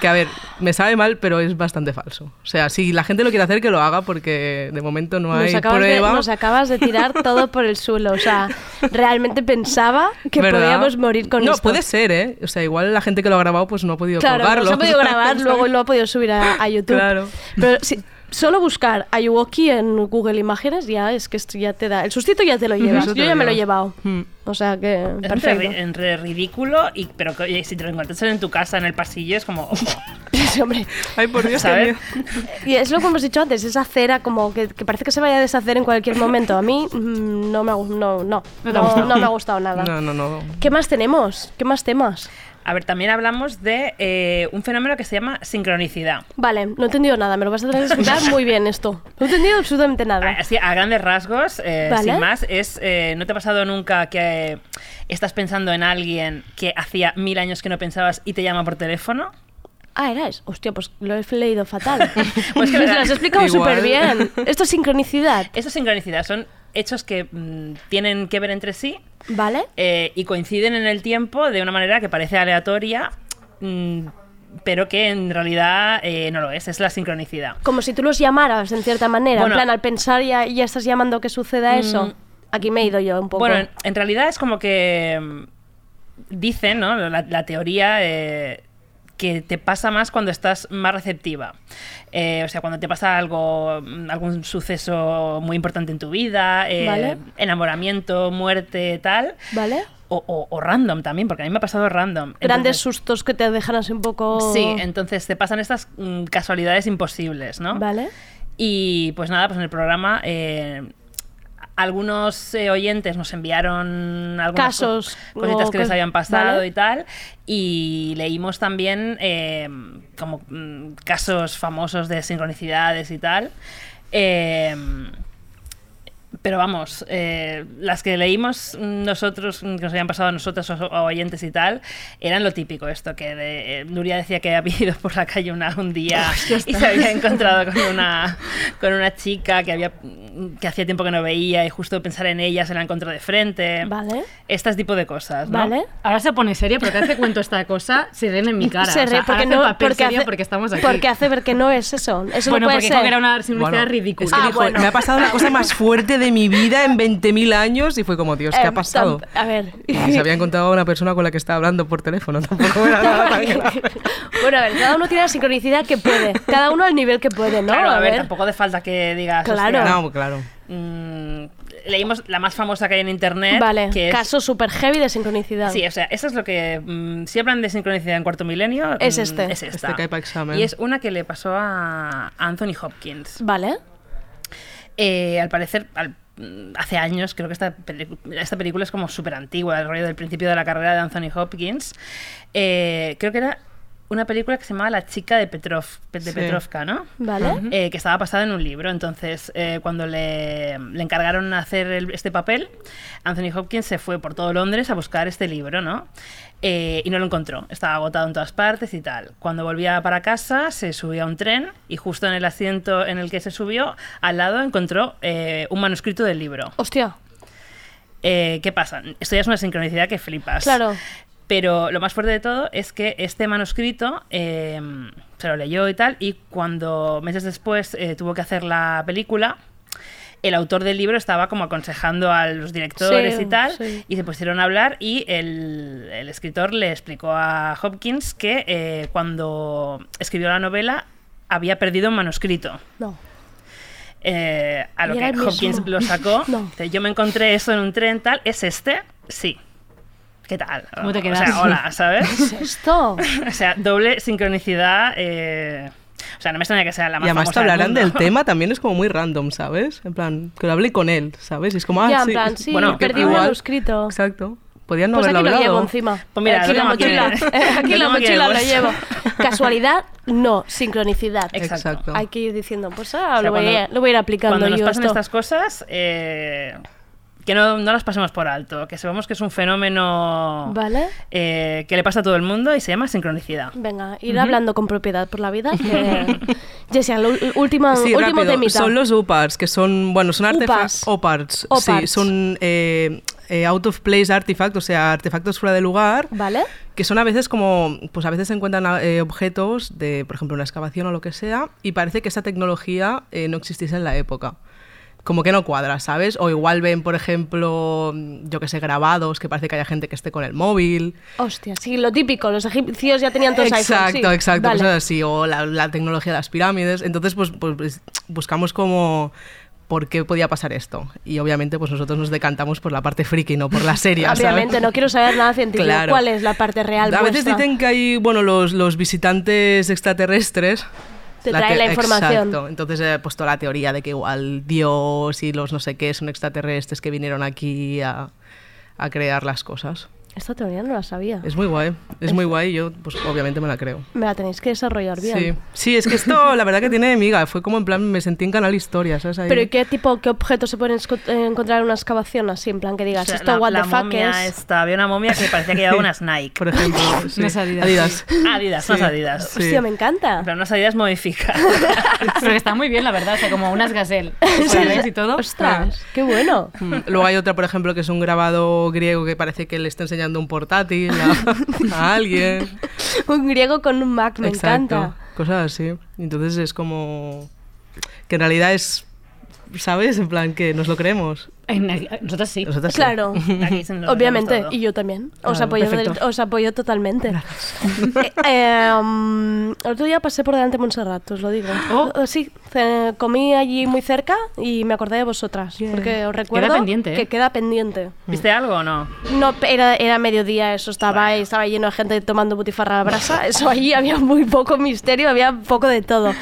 Que a ver, me sabe mal, pero es bastante falso. O sea, si la gente lo quiere hacer, que lo haga, porque de momento no hay acabas, de, prueba. nos acabas de tirar todo por el suelo. O sea, realmente pensaba que ¿verdad? podíamos morir con no, esto. puede ser, ¿eh? O sea, igual la gente que lo ha grabado pues no ha podido Claro, colgarlo. no se ha podido grabar, luego lo ha podido subir a, a YouTube. Claro. Pero si, solo buscar Ayuwoki en Google Imágenes ya es que esto ya te da. El sustito ya te lo llevas. Yo ya me lo he llevas. llevado. Mm. O sea que, Es entre, perfecto. ri- entre ridículo y pero que, si te lo encuentras en tu casa en el pasillo es como Sí, hombre. Ay, por Dios, ¿sabes? Y es lo que hemos dicho antes, esa cera como que, que parece que se vaya a deshacer en cualquier momento. A mí mm, no me ha, no, no, No no me ha gustado nada. No, no, no. ¿Qué más tenemos? ¿Qué más temas? A ver, también hablamos de eh, un fenómeno que se llama sincronicidad. Vale, no he entendido nada, me lo vas a tener que explicar muy bien esto. No he entendido absolutamente nada. Así, a grandes rasgos, eh, Vale. sin más, es eh, ¿no te ha pasado nunca que estás pensando en alguien que hacía mil años que no pensabas y te llama por teléfono? Ah, era eso. Hostia, pues lo he leído fatal. Pues que Me la- lo has explicado súper bien. Esto es sincronicidad, Eso es sincronicidad, son hechos que mm, tienen que ver entre sí ¿vale? eh, y coinciden en el tiempo de una manera que parece aleatoria, mm, pero que en realidad eh, no lo es, es la sincronicidad. Como si tú los llamaras en cierta manera. Bueno. en plan, al pensar ya, ya estás llamando que suceda eso. Mm. Aquí me he ido yo un poco. Bueno, en, en realidad es como que mm, dicen, ¿no? La, la teoría eh, que te pasa más cuando estás más receptiva. Eh, o sea, cuando te pasa algo, algún suceso muy importante en tu vida, eh, Vale. enamoramiento, muerte, tal. ¿Vale? O, o- o random también, porque a mí me ha pasado random. Grandes Entonces- sustos que te dejan así un poco... Sí, entonces te pasan estas mm, casualidades imposibles, ¿no? ¿Vale? Y pues nada, pues en el programa eh, algunos eh, oyentes nos enviaron algunas Casos co- cositas que les habían pasado ¿vale? y tal. Y leímos también eh, como mm, casos famosos de sincronicidades y tal. Eh, Pero vamos, eh, las que leímos nosotros, que nos habían pasado a nosotros o, o oyentes y tal, eran lo típico esto, que de- eh, Nuria decía que había ido por la calle una, un día y se había encontrado con una, con una chica que, había, que hacía tiempo que no veía y justo pensar en ella se la encontró de frente. Vale. Este tipo de cosas, ¿no? Vale. Ahora se pone seria porque hace cuento esta cosa, se ríen en mi cara. Se o sea, porque no, papel porque, hace, porque estamos aquí. porque hace ver que no es eso. Eso bueno, no puede porque ser. dijo que era una simplicidad Bueno, ridícula. Es que Ah, dijo, bueno. me ha pasado la cosa más fuerte de mi vida en 20.000 años y fue como, Dios, ¿qué Eh, ha pasado? tam- A ver. Y se había encontrado a una persona con la que estaba hablando por teléfono, tampoco era nada tan grave. bueno, a ver, cada uno tiene la sincronicidad que puede. Cada uno al nivel que puede, ¿no? Claro, a ver, tampoco hace falta que digas. Claro. hostia, No, claro. mm, leímos la más famosa que hay en internet. Vale, que es- caso super heavy de sincronicidad. Sí, o sea, eso es lo que. mm, si hablan de sincronicidad en cuarto milenio. Es mm, este. Es esta. Este examen. Y es una que le pasó a Anthony Hopkins. Vale. Eh, al parecer, al- hace años, creo que esta, esta película es como súper antigua, el rollo del principio de la carrera de Anthony Hopkins. Eh, creo que era una película que se llamaba La chica de, Petrov, de Sí. Petrovka, ¿no? Vale. Eh, que estaba basada en un libro. Entonces, eh, cuando le, le encargaron hacer el- este papel, Anthony Hopkins se fue por todo Londres a buscar este libro, ¿no? Eh, y no lo encontró. Estaba agotado en todas partes y tal. Cuando volvía para casa, se subió a un tren y justo en el asiento en el que se subió, al lado encontró eh, un manuscrito del libro. Hostia. Eh, ¿Qué pasa? Esto ya es una sincronicidad que flipas. Claro. Pero lo más fuerte de todo es que este manuscrito eh, se lo leyó y tal, y cuando meses después eh, tuvo que hacer la película, el autor del libro estaba como aconsejando a los directores Sí, y tal, sí. y se pusieron a hablar y el, el escritor le explicó a Hopkins que eh, cuando escribió la novela había perdido un manuscrito. No. Eh, a lo Y que mismo. Hopkins lo sacó. No. Dice, Yo me encontré eso en un tren tal. ¿Es este? Sí. ¿Qué tal? ¿Cómo te O quedas? sea, hola, ¿sabes? ¿Qué es esto? o sea, doble sincronicidad. eh, O sea, no me extraña que sea la más Y además te famosa del hablarán del mundo. tema también es como muy random, ¿sabes? En plan, que lo hablé con él, ¿sabes? Y es como, ah, ya, en sí. plan, sí, Bueno, perdí un manuscrito. Exacto. Podían no Pues haberlo aquí lo hablado. llevo encima. Pues mira, aquí lo la en mochila. aquí lo la en mochila lo llevo. Casualidad, no. Sincronicidad. Exacto. Exacto. Hay que ir diciendo, pues ah, O sea, lo, voy a, cuando- lo voy a ir aplicando Cuando nos yo pasan esto. estas cosas, eh, que no, no las pasemos por alto, que sepamos que es un fenómeno Vale. eh, que le pasa a todo el mundo y se llama sincronicidad. Venga, ir hablando con propiedad por la vida. Que... Jessia, lo- última, Sí, último rápido. temita. Son los UPARTs, que son, bueno, son artefactos. OPARTs. Sí, son eh, eh, out of place artifact, o sea, artefactos fuera de lugar. ¿Vale? que son a veces como, pues a veces se encuentran eh, objetos de, por ejemplo, una excavación o lo que sea, y parece que esa tecnología eh, no existiese en la época. Como que no cuadra, ¿sabes? O igual ven, por ejemplo, yo que sé, grabados, que parece que haya gente que esté con el móvil. Hostia, sí, lo típico. Los egipcios ya tenían todos exacto, iPhones. sí. exacto, Vale. cosas así. O la, la tecnología de las pirámides. Entonces, pues, pues, pues, buscamos como por qué podía pasar esto. Y obviamente, pues nosotros nos decantamos por la parte friki, no por la serie. Obviamente, no quiero saber nada científico. Claro. ¿Cuál es la parte real? A veces vuestra? dicen que hay, bueno, los, los visitantes extraterrestres. Te traen la información. Exacto. Entonces he puesto la teoría de que igual Dios y los no sé qué son extraterrestres que vinieron aquí a, a crear las cosas. Esta teoría no la sabía. Es muy guay, es muy guay y yo pues obviamente me la creo. Me la tenéis que desarrollar bien. Sí. sí, es que esto la verdad que tiene miga, fue como en plan, me sentí en Canal Historia, ¿sabes? Ahí. Pero ¿y qué tipo, qué objetos se pueden eh, encontrar en una excavación así? En plan que digas, O sea, esto la, what la the fuck momia es. esta, había una momia que parecía que llevaba unas Nike. Por ejemplo, sí. Unas Adidas. Adidas. Adidas, Sí. unas Adidas. Sí. Hostia, me encanta. En plan, unas Adidas modificadas. Pero que está muy bien, la verdad. O sea, como unas gazelle. ¿sabes? y todo. Ostras, qué bueno. Mm, Luego hay otra, por ejemplo, que es un grabado griego que parece que le está enseñando un portátil a, a alguien. Un griego con un Mac, me Exacto, encanta. Cosas así. Entonces es como que en realidad es, ¿sabes? En plan que nos lo creemos. Nosotros sí. Nosotras sí. Claro, obviamente, y yo también. Os, Claro, apoyo, del- os apoyo totalmente. Eh, eh, um, el otro día pasé por delante de Montserrat, os lo digo. Oh. Eh, sí, comí allí muy cerca y me acordé de vosotras. Porque os recuerdo pendiente, ¿eh? que queda pendiente. ¿Viste algo o no? No, era, era mediodía, eso estaba ahí, estaba lleno de gente tomando butifarra a la brasa. Eso allí había muy poco misterio, había poco de todo.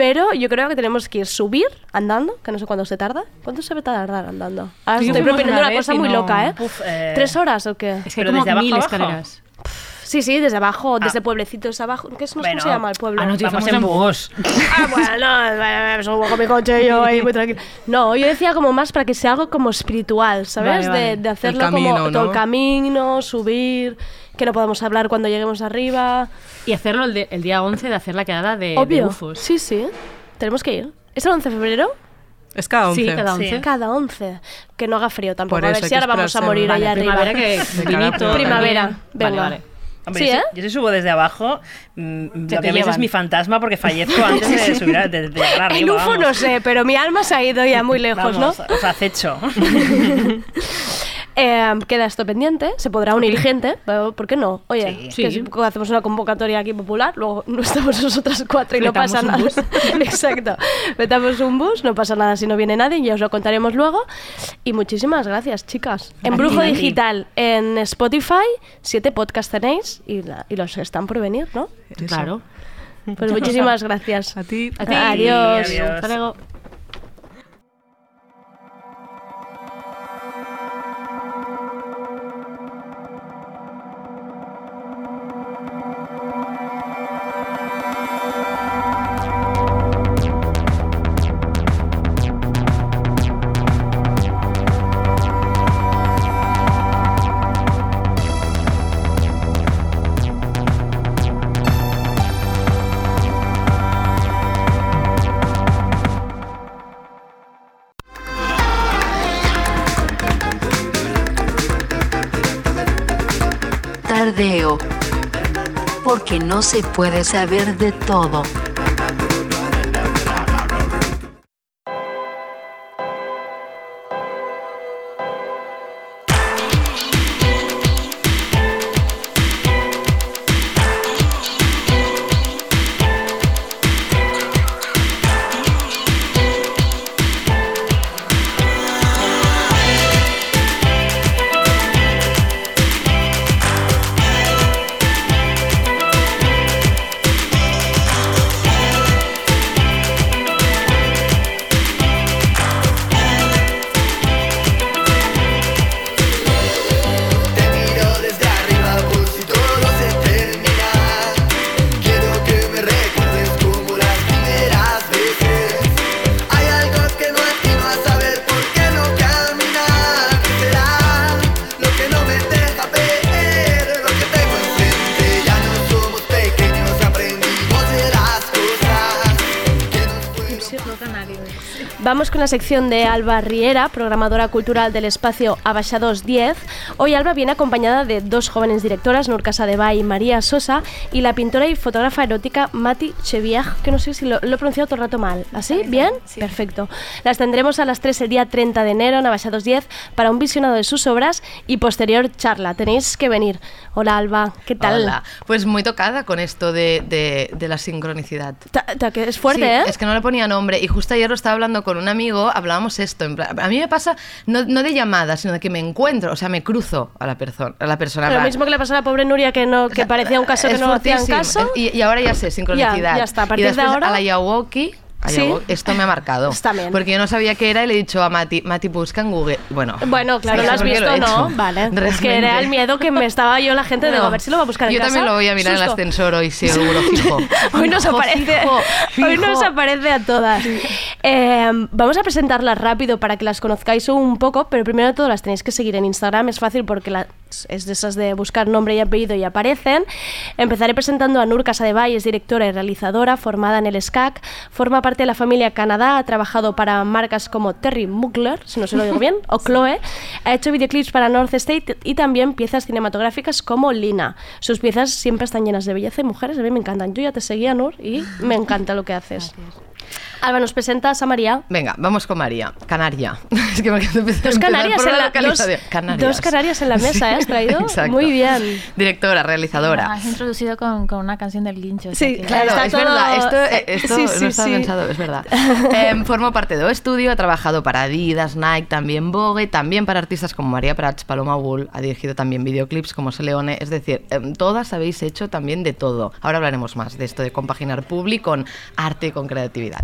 Pero yo creo que tenemos que ir subir andando, que no sé cuánto se tarda. ¿Cuánto se va a tardar andando? Ahora Sí, estoy proponiendo una cosa muy no- loca, ¿eh? Uf, eh, ¿Tres horas o qué? Es que Pero como desde abajo mil abajo. Sí, sí, desde abajo, desde pueblecitos abajo. ¿Qué es? No sé Bueno, cómo se llama el pueblo. ah, no, Vamos en bus. Ah, bueno, no, me subo con mi coche y yo ahí muy tranquilo. No, yo decía como más para que sea algo como espiritual, ¿sabes? Vale, vale. De, de hacerlo El camino, como todo el ¿no? camino, subir, que no podamos hablar cuando lleguemos arriba. Y hacerlo el, de- el día 11 de hacer la quedada de, de Obvio. bufos. Sí, sí. Tenemos que ir. ¿Es el 11 de febrero? Es cada 11. Sí, cada 11. Cada 11. Que no haga frío tampoco. Por a ver si ahora vamos a morir vale, allá arriba. Primavera que De vinito. Primavera. Venga. Vale, vale. Hombre, Sí, yo, ¿eh? si- yo si subo desde abajo, mm, Se lo que veis es mi fantasma porque fallezco antes de subir a, de, de arriba. El UFO vamos. no sé, pero mi alma se ha ido ya muy lejos, Vamos, ¿no? Os acecho. Eh, queda esto pendiente, se podrá unir gente, pero ¿por qué no? Oye, Sí. que Sí. si hacemos una convocatoria aquí popular, luego no estamos nosotras cuatro y no Metamos pasa un nada. bus. Exacto. Metamos un bus, no pasa nada si no viene nadie, ya os lo contaremos luego. Y muchísimas gracias, chicas. En Brujo. Digital, en Spotify, siete podcasts tenéis y, la- y los están por venir, ¿no? Claro. Pues muchísimas gracias. A ti. A ti. Adiós. Adiós. Hasta luego. Porque no se puede saber de todo. Vamos con la sección de Alba Riera, programadora cultural del espacio Abaixados 10. Hoy Alba viene acompañada de dos jóvenes directoras, Nur Casadevall y María Sosa, y la pintora y fotógrafa erótica Mati Chevier, que no sé si lo, lo he pronunciado todo el rato mal. ¿Así? ¿Bien? Perfecto. Las tendremos a las 3 el día 30 de enero en Abaixados 10 para un visionado de sus obras y posterior charla. Tenéis que venir. Hola Alba, ¿qué tal? Hola. Pues muy tocada con esto de, de- de la sincronicidad. Ta- ta- que es fuerte, Sí, ¿eh? Es que no le ponía nombre y justo ayer lo estaba hablando con un amigo, hablábamos esto. en plan- a mí me pasa no, no de llamada, sino de que me encuentro, o sea, me cruzo a la, persona a la persona. Lo mismo que le pasó a la pobre Nuria, que, no, que parecía un caso que no hacían fortísimo. caso. Y, y ahora ya sé, sincronicidad. Ya, ya está. A y partir de después ahora- a la Yawoki. Sí. Esto me ha marcado. Está bien. Porque yo no sabía qué era y le he dicho a Mati, Mati, busca en Google. Bueno, Bueno, claro, lo has visto, he ¿no? Vale. Es que era el miedo que me estaba yo la gente de No. a ver si lo va a buscar en Yo casa. también lo voy a mirar en el Susto. ascensor hoy, seguro, fijo. Hoy nos Fijo, aparece, fijo, hoy nos aparece a todas. Eh, vamos a presentarlas rápido para que las conozcáis un poco, pero primero de todo las tenéis que seguir en Instagram. Es fácil porque es de esas de buscar nombre y apellido y aparecen. Empezaré presentando a Nur Casadevall, es directora y realizadora, formada en el SCAC, forma parte de la familia Canadá, ha trabajado para marcas como Terry Mugler, si no se lo digo bien, o Chloe, ha hecho videoclips para North State y también piezas cinematográficas como Lina. Sus piezas siempre están llenas de belleza y mujeres, a mí me encantan. Yo ya te seguía, Nur, y me encanta lo que haces. Alba, nos presentas a María. Venga, vamos con María. Canaria. Es que me Dos canarias, en la la, dos. Canarias. dos canarias en la mesa, ¿eh? ¿Has traído? exacto. Muy bien. Directora, realizadora. Has introducido con, con una canción del guincho. Sí, que- Claro, Está es todo- verdad, esto, eh, esto Sí, no sí, estaba sí. pensado, es verdad. Em, formo parte de O Estudio, ha trabajado para Adidas, Nike, también Vogue, también para artistas como María Prats, Paloma Bull, ha dirigido también videoclips como Seleone, es decir, em, todas habéis hecho también de todo. Ahora hablaremos más de esto de compaginar publi con arte y con creatividad.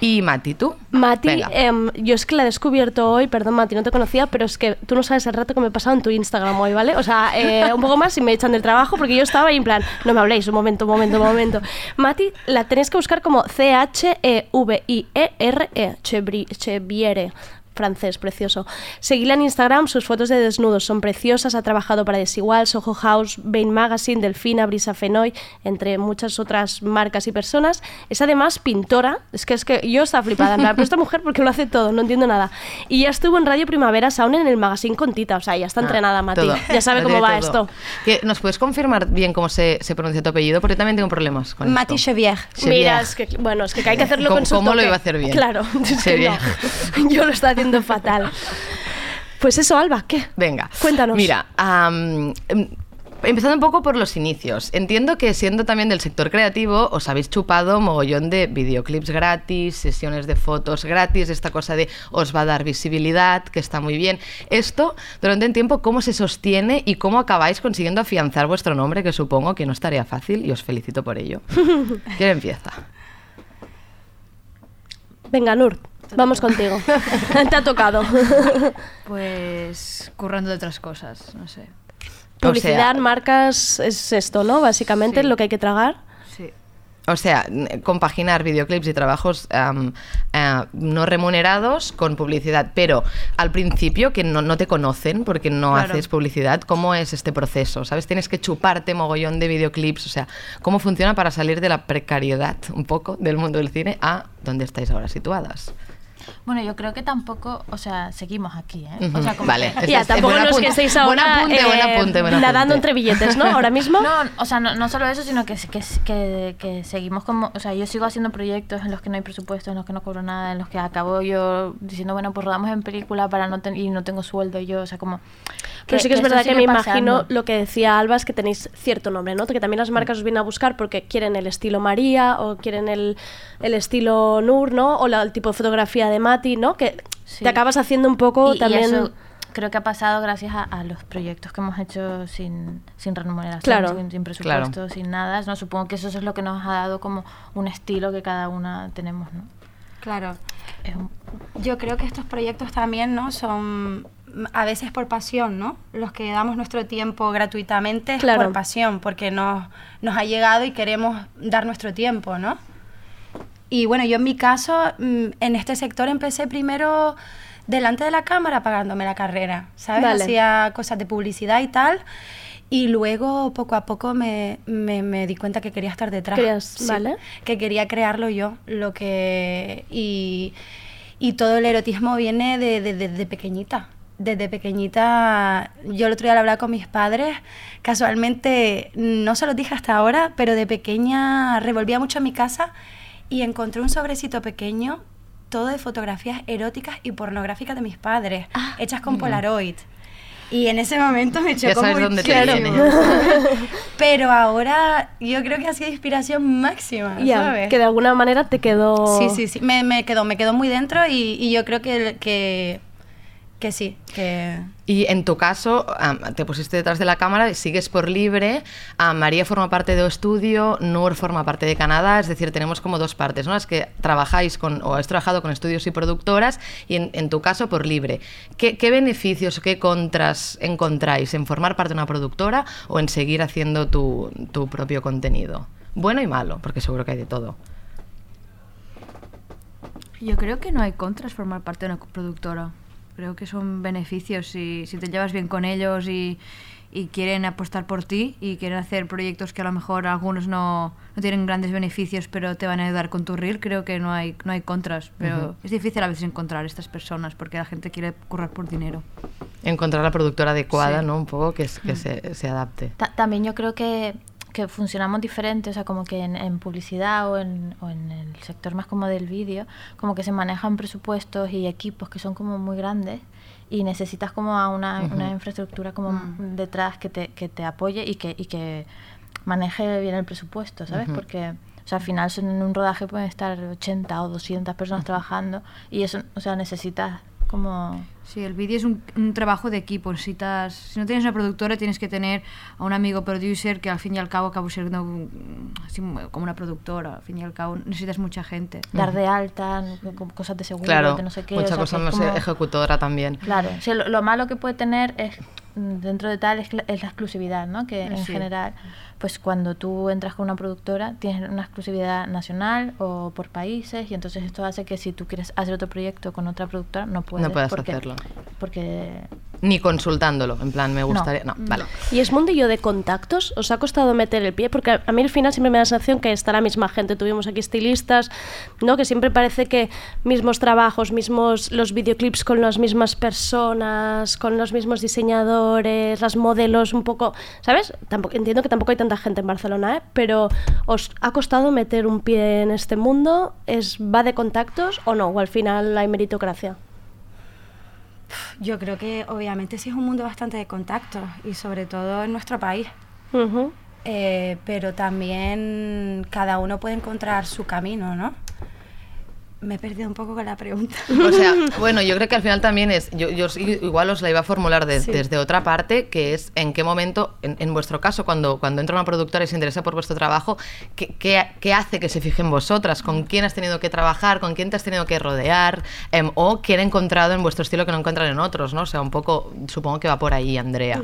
Y Mati, ¿tú? Mati, Venga. em, yo es que la he descubierto hoy, perdón Mati, no te conocía, pero es que tú no sabes el rato que me he pasado en tu Instagram hoy, ¿vale? O sea, eh, un poco más y me echan del trabajo porque yo estaba ahí en plan, no me habléis, un momento, un momento, un momento. Mati, la tenéis que buscar como C-H-E-V-I-E-R-E, Chevri- Cheviere. Francés, precioso. Seguidla en Instagram, sus fotos de desnudos son preciosas. Ha trabajado para Desigual, Soho House, Bain Magazine, Delfina, Brisa Fenoy, entre muchas otras marcas y personas. Es además pintora. Es que es que yo estaba flipada. plan, pero esta mujer, porque lo hace todo? No entiendo nada. Y ya estuvo en Radio Primavera Sound en el magazine con Tita. O sea, ya está Ah, entrenada, Mati. todo. Ya sabe Lo cómo va todo. esto. ¿Nos puedes confirmar bien cómo se, se pronuncia tu apellido? Porque también tengo problemas con Mati esto. Chevier. Mira, es que, bueno, es que hay que hacerlo ¿Cómo- con su cómo lo toque. iba a hacer bien? Claro, es que Chevier. no. Yo lo estaba haciendo fatal. Pues eso, Alba, ¿qué? Venga. Cuéntanos. Mira, em, empezando un poco por los inicios. Entiendo que siendo también del sector creativo, os habéis chupado mogollón de videoclips gratis, sesiones de fotos gratis, esta cosa de os va a dar visibilidad, que está muy bien. Esto, durante un tiempo, ¿cómo se sostiene y cómo acabáis consiguiendo afianzar vuestro nombre, que supongo que no es tarea fácil y os felicito por ello. ¿Quién empieza? Venga, Nur, vamos contigo. Te ha tocado. Pues currando de otras cosas, no sé. Publicidad, marcas, es esto, ¿no? Básicamente Sí. lo que hay que tragar. Sí. O sea, compaginar videoclips y trabajos am, ah, no remunerados con publicidad. Pero al principio, que no, no te conocen porque no Claro. haces publicidad, ¿cómo es este proceso? ¿Sabes? Tienes que chuparte mogollón de videoclips. O sea, ¿cómo funciona para salir de la precariedad un poco del mundo del cine a donde estáis ahora situadas? Bueno, yo creo que tampoco, o sea, seguimos aquí, ¿eh? Ujú, O sea, como vale. que- Este Ya, tampoco buen es que apunte, estéis buen ahora apunte, buen eh, apunte, buen nadando apunte. entre billetes, ¿no? Ahora mismo. No, o sea, no, no solo eso, sino que, que, que, que seguimos como, o sea, yo sigo haciendo proyectos en los que no hay presupuesto, en los que no cobro nada, en los que acabo yo diciendo, bueno, pues rodamos en película para no ten- y no tengo sueldo yo, o sea, como... Pero sí que es verdad que me pasando. imagino lo que decía Alba es que tenéis cierto nombre, ¿no? Que también las marcas os vienen a buscar porque quieren el estilo María o quieren el, el estilo Nur, ¿no? O la- el tipo de fotografía de Mati, ¿no? Que Sí. te acabas haciendo un poco Y- y también... eso creo que ha pasado gracias a, a los proyectos que hemos hecho sin, sin remuneración, Claro. sin, sin presupuesto, sin nada. ¿no? Supongo que eso es lo que nos ha dado como un estilo que cada una tenemos, ¿no? Claro. Yo creo que estos proyectos también, ¿no? Son a veces por pasión, ¿no? Los que damos nuestro tiempo gratuitamente es Claro. por pasión, porque nos, nos ha llegado y queremos dar nuestro tiempo, ¿no? Y bueno, yo en mi caso, mm, en este sector empecé primero delante de la cámara pagándome la carrera, ¿sabes? Vale. Hacía cosas de publicidad y tal. Y luego, poco a poco, me, me- me di cuenta que quería estar detrás. Querías- vale. Que quería crearlo yo. Lo que... Y, y todo el erotismo viene de, de- de- de pequeñita. Desde pequeñita, yo el otro día lo hablaba con mis padres, casualmente, no se los dije hasta ahora, pero de pequeña revolvía mucho en mi casa y encontré un sobrecito pequeño, todo de fotografías eróticas y pornográficas de mis padres, hechas con. Polaroid. Y en ese momento me Ya chocó sabes dónde te viene. Pero ahora yo creo que ha sido inspiración máxima, Ya, ¿sabes? que de alguna manera te quedó... Sí, sí, sí. Me, me quedó, me quedó muy dentro y, y yo creo que, que, que sí, que... Y en tu caso, am, te pusiste detrás de la cámara y sigues por libre. María forma parte de O Estudio, Nur forma parte de Canadá, es decir, tenemos como dos partes, ¿no? Las que trabajáis con, o has trabajado con estudios y productoras, y en, en tu caso por libre. ¿Qué, qué beneficios o qué contras encontráis en formar parte de una productora o en seguir haciendo tu, tu propio contenido? Bueno y malo, porque seguro que hay de todo. Yo creo que no hay contras formar parte de una productora. Creo que son beneficios si, si te llevas bien con ellos y, y quieren apostar por ti y quieren hacer proyectos que a lo mejor algunos no, no tienen grandes beneficios pero te van a ayudar con tu reel. Creo que no hay, no hay contras, pero Ujú. es difícil a veces encontrar estas personas porque la gente quiere currar por dinero. Encontrar la productora adecuada, Sí. ¿no? Un poco que, que Mm. se, se adapte. Ta- también yo creo que, que funcionamos diferente, o sea, como que en, en publicidad o en, o en el sector más como del vídeo, como que se manejan presupuestos y equipos que son como muy grandes y necesitas como a una, infraestructura como Mm. detrás que te, que te apoye y que, y que maneje bien el presupuesto, ¿sabes? Porque... O sea, al final son- en un rodaje pueden estar 80 o 200 personas trabajando y eso, o sea, necesitas Como... Sí, el vídeo es un, un trabajo de equipo. Necesitas, si no tienes una productora, tienes que tener a un amigo producer que al fin y al cabo acaba siendo un- así como una productora. Al fin y al cabo necesitas mucha gente. Dar de alta, cosas de seguro, Claro, de no sé qué. mucha o sea, cosa es como- ejecutora también. Claro, sí, lo, lo malo que puede tener es, dentro de tal, es, la- es la exclusividad, ¿no? Que en Sí. general, pues cuando tú entras con una productora, tienes una exclusividad nacional o por países, y entonces esto hace que si tú quieres hacer otro proyecto con otra productora, no puedes. no puedes porque, hacerlo. Porque Ni consultándolo, en plan, me gustaría... No, vale. ¿Y es mundillo de contactos? ¿Os ha costado meter el pie? Porque a- a mí al final siempre me da la sensación que está la misma gente. Tuvimos aquí estilistas, ¿no? Que siempre parece que mismos trabajos, mismos los videoclips con las mismas personas, con los mismos diseñadores, las modelos, un poco, ¿sabes? Tampoco, entiendo que tampoco hay tanta gente en Barcelona, ¿eh? Pero ¿os ha costado meter un pie en este mundo? ¿Es va de contactos o no? ¿O al final hay meritocracia? Yo creo que obviamente sí es un mundo bastante de contacto y sobre todo en nuestro país. Eh, pero también cada uno puede encontrar su camino, ¿no? Me he perdido un poco con la pregunta. O sea, bueno, yo creo que al final también es, yo, yo igual os la iba a formular de- Sí. desde otra parte, que es en qué momento, en, en vuestro caso, cuando, cuando entra una productora y se interesa por vuestro trabajo, ¿qué, qué, qué hace que se fije en vosotras? ¿Con quién has tenido que trabajar? ¿Con quién te has tenido que rodear? Em, ¿O qué han encontrado en vuestro estilo que no encuentran en otros? ¿no? O sea, un poco, supongo que va por ahí, Andrea.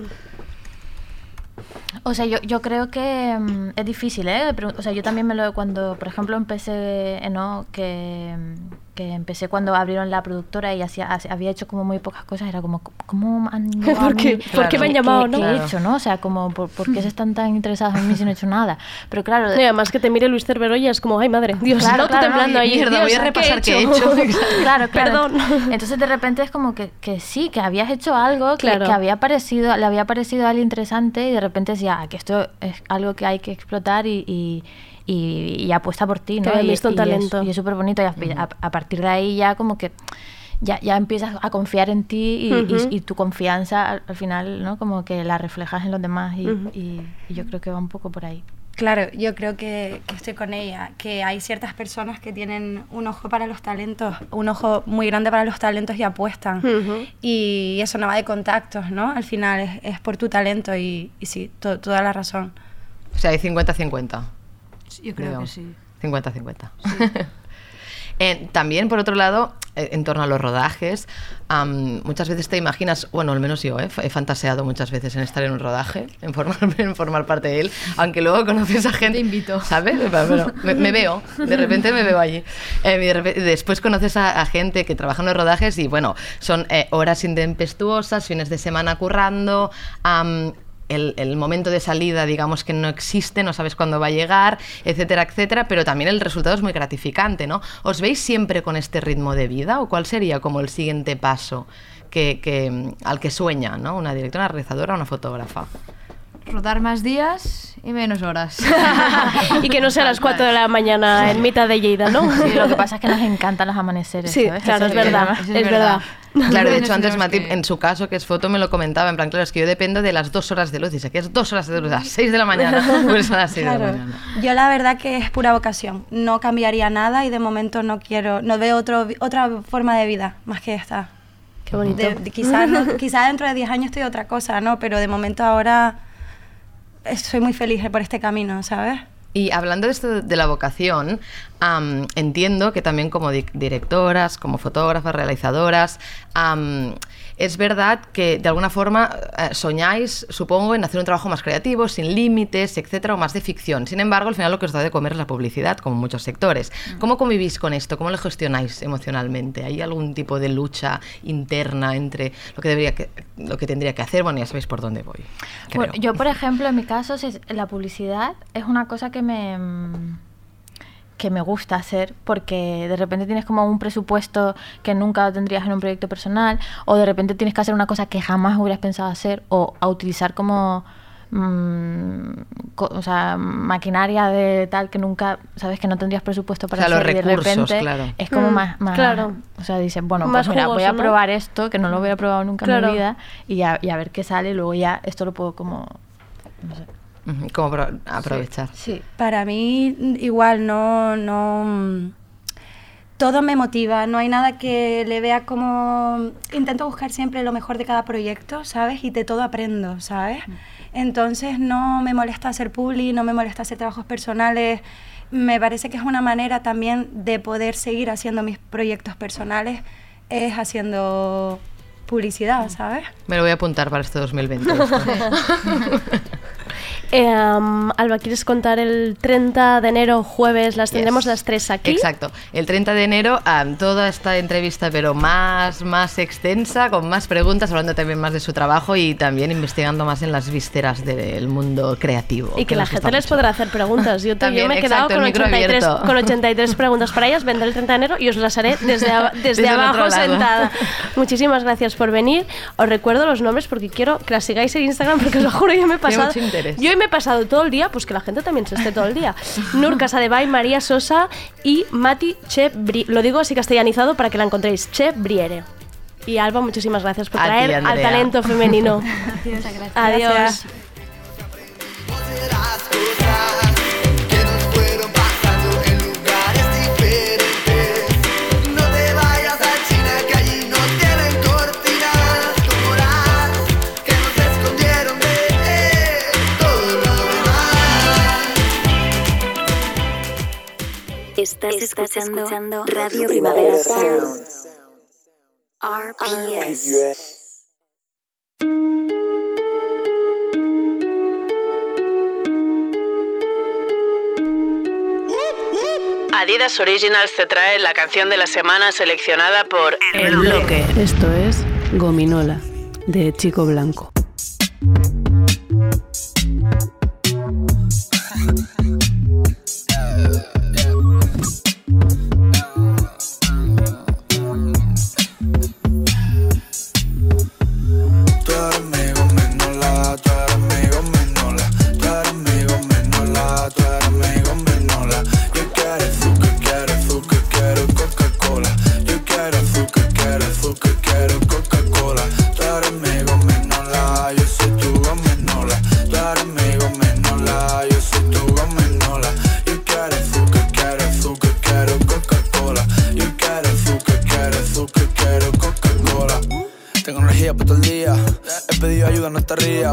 O sea, yo, yo creo que mm, es difícil, ¿eh? O sea, yo también me lo... Cuando, por ejemplo, empecé, eh, ¿no? Que, mm, que empecé cuando abrieron la productora y hacía, había hecho como muy pocas cosas, era como, ¿cómo han ¿Por qué- mí? por qué me han llamado, ¿Qué- no? qué he Claro. hecho, no? O sea, como, ¿por, por qué se están tan interesados en mí si no he hecho nada? Pero claro... Y además que te mire Luis Cervero y es como, ay madre, Dios, Claro, no, tú claro, temblando ahí. mierda, Dios, voy a repasar qué he hecho. claro, claro. Perdón. Entonces de repente es como que, que sí, que habías hecho algo que, Claro. que había parecido, le había parecido algo interesante y de repente decía "Ah, que esto es algo que hay que explotar y, y, y- y apuesta por ti, Que ¿no? habían Y, visto y es- talento. y es súper bonito y a, a- a partir de ahí ya como que ya, ya empiezas a confiar en ti y, Ujú. y tu confianza al, al final, ¿no? Como que la reflejas en los demás y, Ujú. y- y yo creo que va un poco por ahí. Claro, yo creo que, que estoy con ella, que hay ciertas personas que tienen un ojo para los talentos, un ojo muy grande para los talentos y apuestan. Ujú. Y eso no va de contactos, ¿no? Al final es, es por tu talento y, y sí, to- toda la razón. O sea, hay 50-50. Yo creo digamos. que sí. 50-50. Eh, también, por otro lado, eh, en torno a los rodajes, am, muchas veces te imaginas, bueno, al menos yo, eh, he fantaseado muchas veces en estar en un rodaje, en formar, en formar parte de él, aunque luego conoces a gente... Te invito. ¿Sabes? Pero me, me veo, de repente me veo allí. Eh, de repe- después conoces a, a gente que trabaja en los rodajes y, bueno, son eh, horas intempestuosas, fines de semana currando, am, el, el momento de salida, digamos que no existe, no sabes cuándo va a llegar, etcétera, etcétera, pero también el resultado es muy gratificante, ¿no? ¿Os veis siempre con este ritmo de vida o cuál sería como el siguiente paso que, que, mm, al que sueña, ¿no? Una directora, una realizadora, una fotógrafa. Rodar más días y menos horas. y que no sea a las 4 de la mañana en mitad de Lleida, ¿no? Sí, lo que pasa es que nos encantan los amaneceres. Sí, ¿sabes? claro, Eso es verdad, eso es verdad. Claro, de hecho antes tenemos Mati, que- en su caso, que es foto, me lo comentaba, en plan, claro, es que yo dependo de las dos horas de luz, dice que es dos horas de luz, a las 6 de la mañana, pues a las 6 de la Claro. mañana. Yo la verdad que es pura vocación. No cambiaría nada y de momento no quiero, no veo otro, otra forma de vida más que esta. Qué bonito. De- de- quizá, no- quizá dentro de 10 años estoy otra cosa, ¿no? Pero de momento ahora eh, soy muy feliz por este camino, ¿sabes? Y hablando de esto de la vocación, entiendo que también como di- directoras, como fotógrafas, realizadoras, es verdad que de alguna forma eh, soñáis, supongo, en hacer un trabajo más creativo, sin límites, etcétera, o más de ficción. Sin embargo, al final lo que os da de comer es la publicidad, como muchos sectores. ¿Cómo convivís con esto? ¿Cómo lo gestionáis emocionalmente? ¿Hay algún tipo de lucha interna entre lo que debería que, lo que tendría que hacer? Bueno, ya sabéis por dónde voy. Bueno, yo, por ejemplo, en mi caso, la publicidad es una cosa que me mm, que me gusta hacer porque de repente tienes como un presupuesto que nunca tendrías en un proyecto personal o de repente tienes que hacer una cosa que jamás hubieras pensado hacer o a utilizar como mm, co- o sea, maquinaria de tal que nunca sabes que no tendrías presupuesto para O sea, los hacer y de recursos, repente claro. es como Mm, más, más claro. o sea dices bueno Más pues mira voy a probar esto que no lo hubiera probado nunca en mi vida y a, y a ver qué sale y luego ya esto lo puedo como no sé. Ujú, ¿Cómo apro- aprovechar? Sí. Para mí igual no, no, mm, todo me motiva, no hay nada que le vea como... Intento buscar siempre lo mejor de cada proyecto, ¿sabes? Y de todo aprendo, ¿sabes? Entonces no me molesta hacer publi, no me molesta hacer trabajos personales. Me parece que es una manera también de poder seguir haciendo mis proyectos personales, es haciendo publicidad, ¿sabes? Me lo voy a apuntar para este 2020. Eh, um, Alba, ¿quieres contar el 30 de enero, jueves? Las tendremos Yes. las tres aquí. Exacto. El 30 de enero, toda esta entrevista, pero más, más extensa, con más preguntas, hablando también más de su trabajo y también investigando más en las vísceras del mundo creativo. Y que la nos gente les mucho. podrá hacer preguntas. Yo, También, me he quedado con, micro 83, abierto. con 83 preguntas para ellas. Vendré el 30 de enero y os las haré desde, desde, abajo sentada. Muchísimas gracias por venir. Os recuerdo los nombres porque quiero que las sigáis en Instagram porque os lo juro, yo me he pasado. mucho interés. Yo me he pasado todo el día, pues que la gente también se esté todo el día. Nur Casadevall, María Sosa y Mati Che Bri- Lo digo así castellanizado para que la encontréis. Che Briere. Y Alba, muchísimas gracias por A ti, traer al talento femenino. Muchas gracias. Adiós. Estás, escuchando, Radio Primavera Sound. RPS. Adidas Originals te trae la canción de la semana seleccionada por El bloque. Esto es Gominola, de Chico Blanco.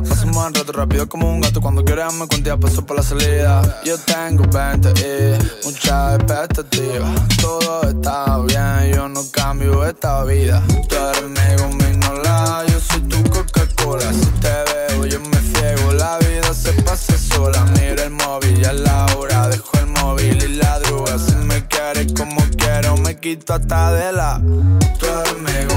Pasamos el rato rápido como un gato. Cuando quieras me cuentas, paso por la salida. Yo tengo 20 y muchas expectativas. Todo está bien, yo no cambio esta vida. Tú eres mi gominola, yo soy tu Coca-Cola. Si te veo, yo me ciego. La vida se pasa sola. Miro el móvil, ya es la hora. Dejo el móvil y la droga. Si me quieres como quiero, me quito hasta de la. Tú eres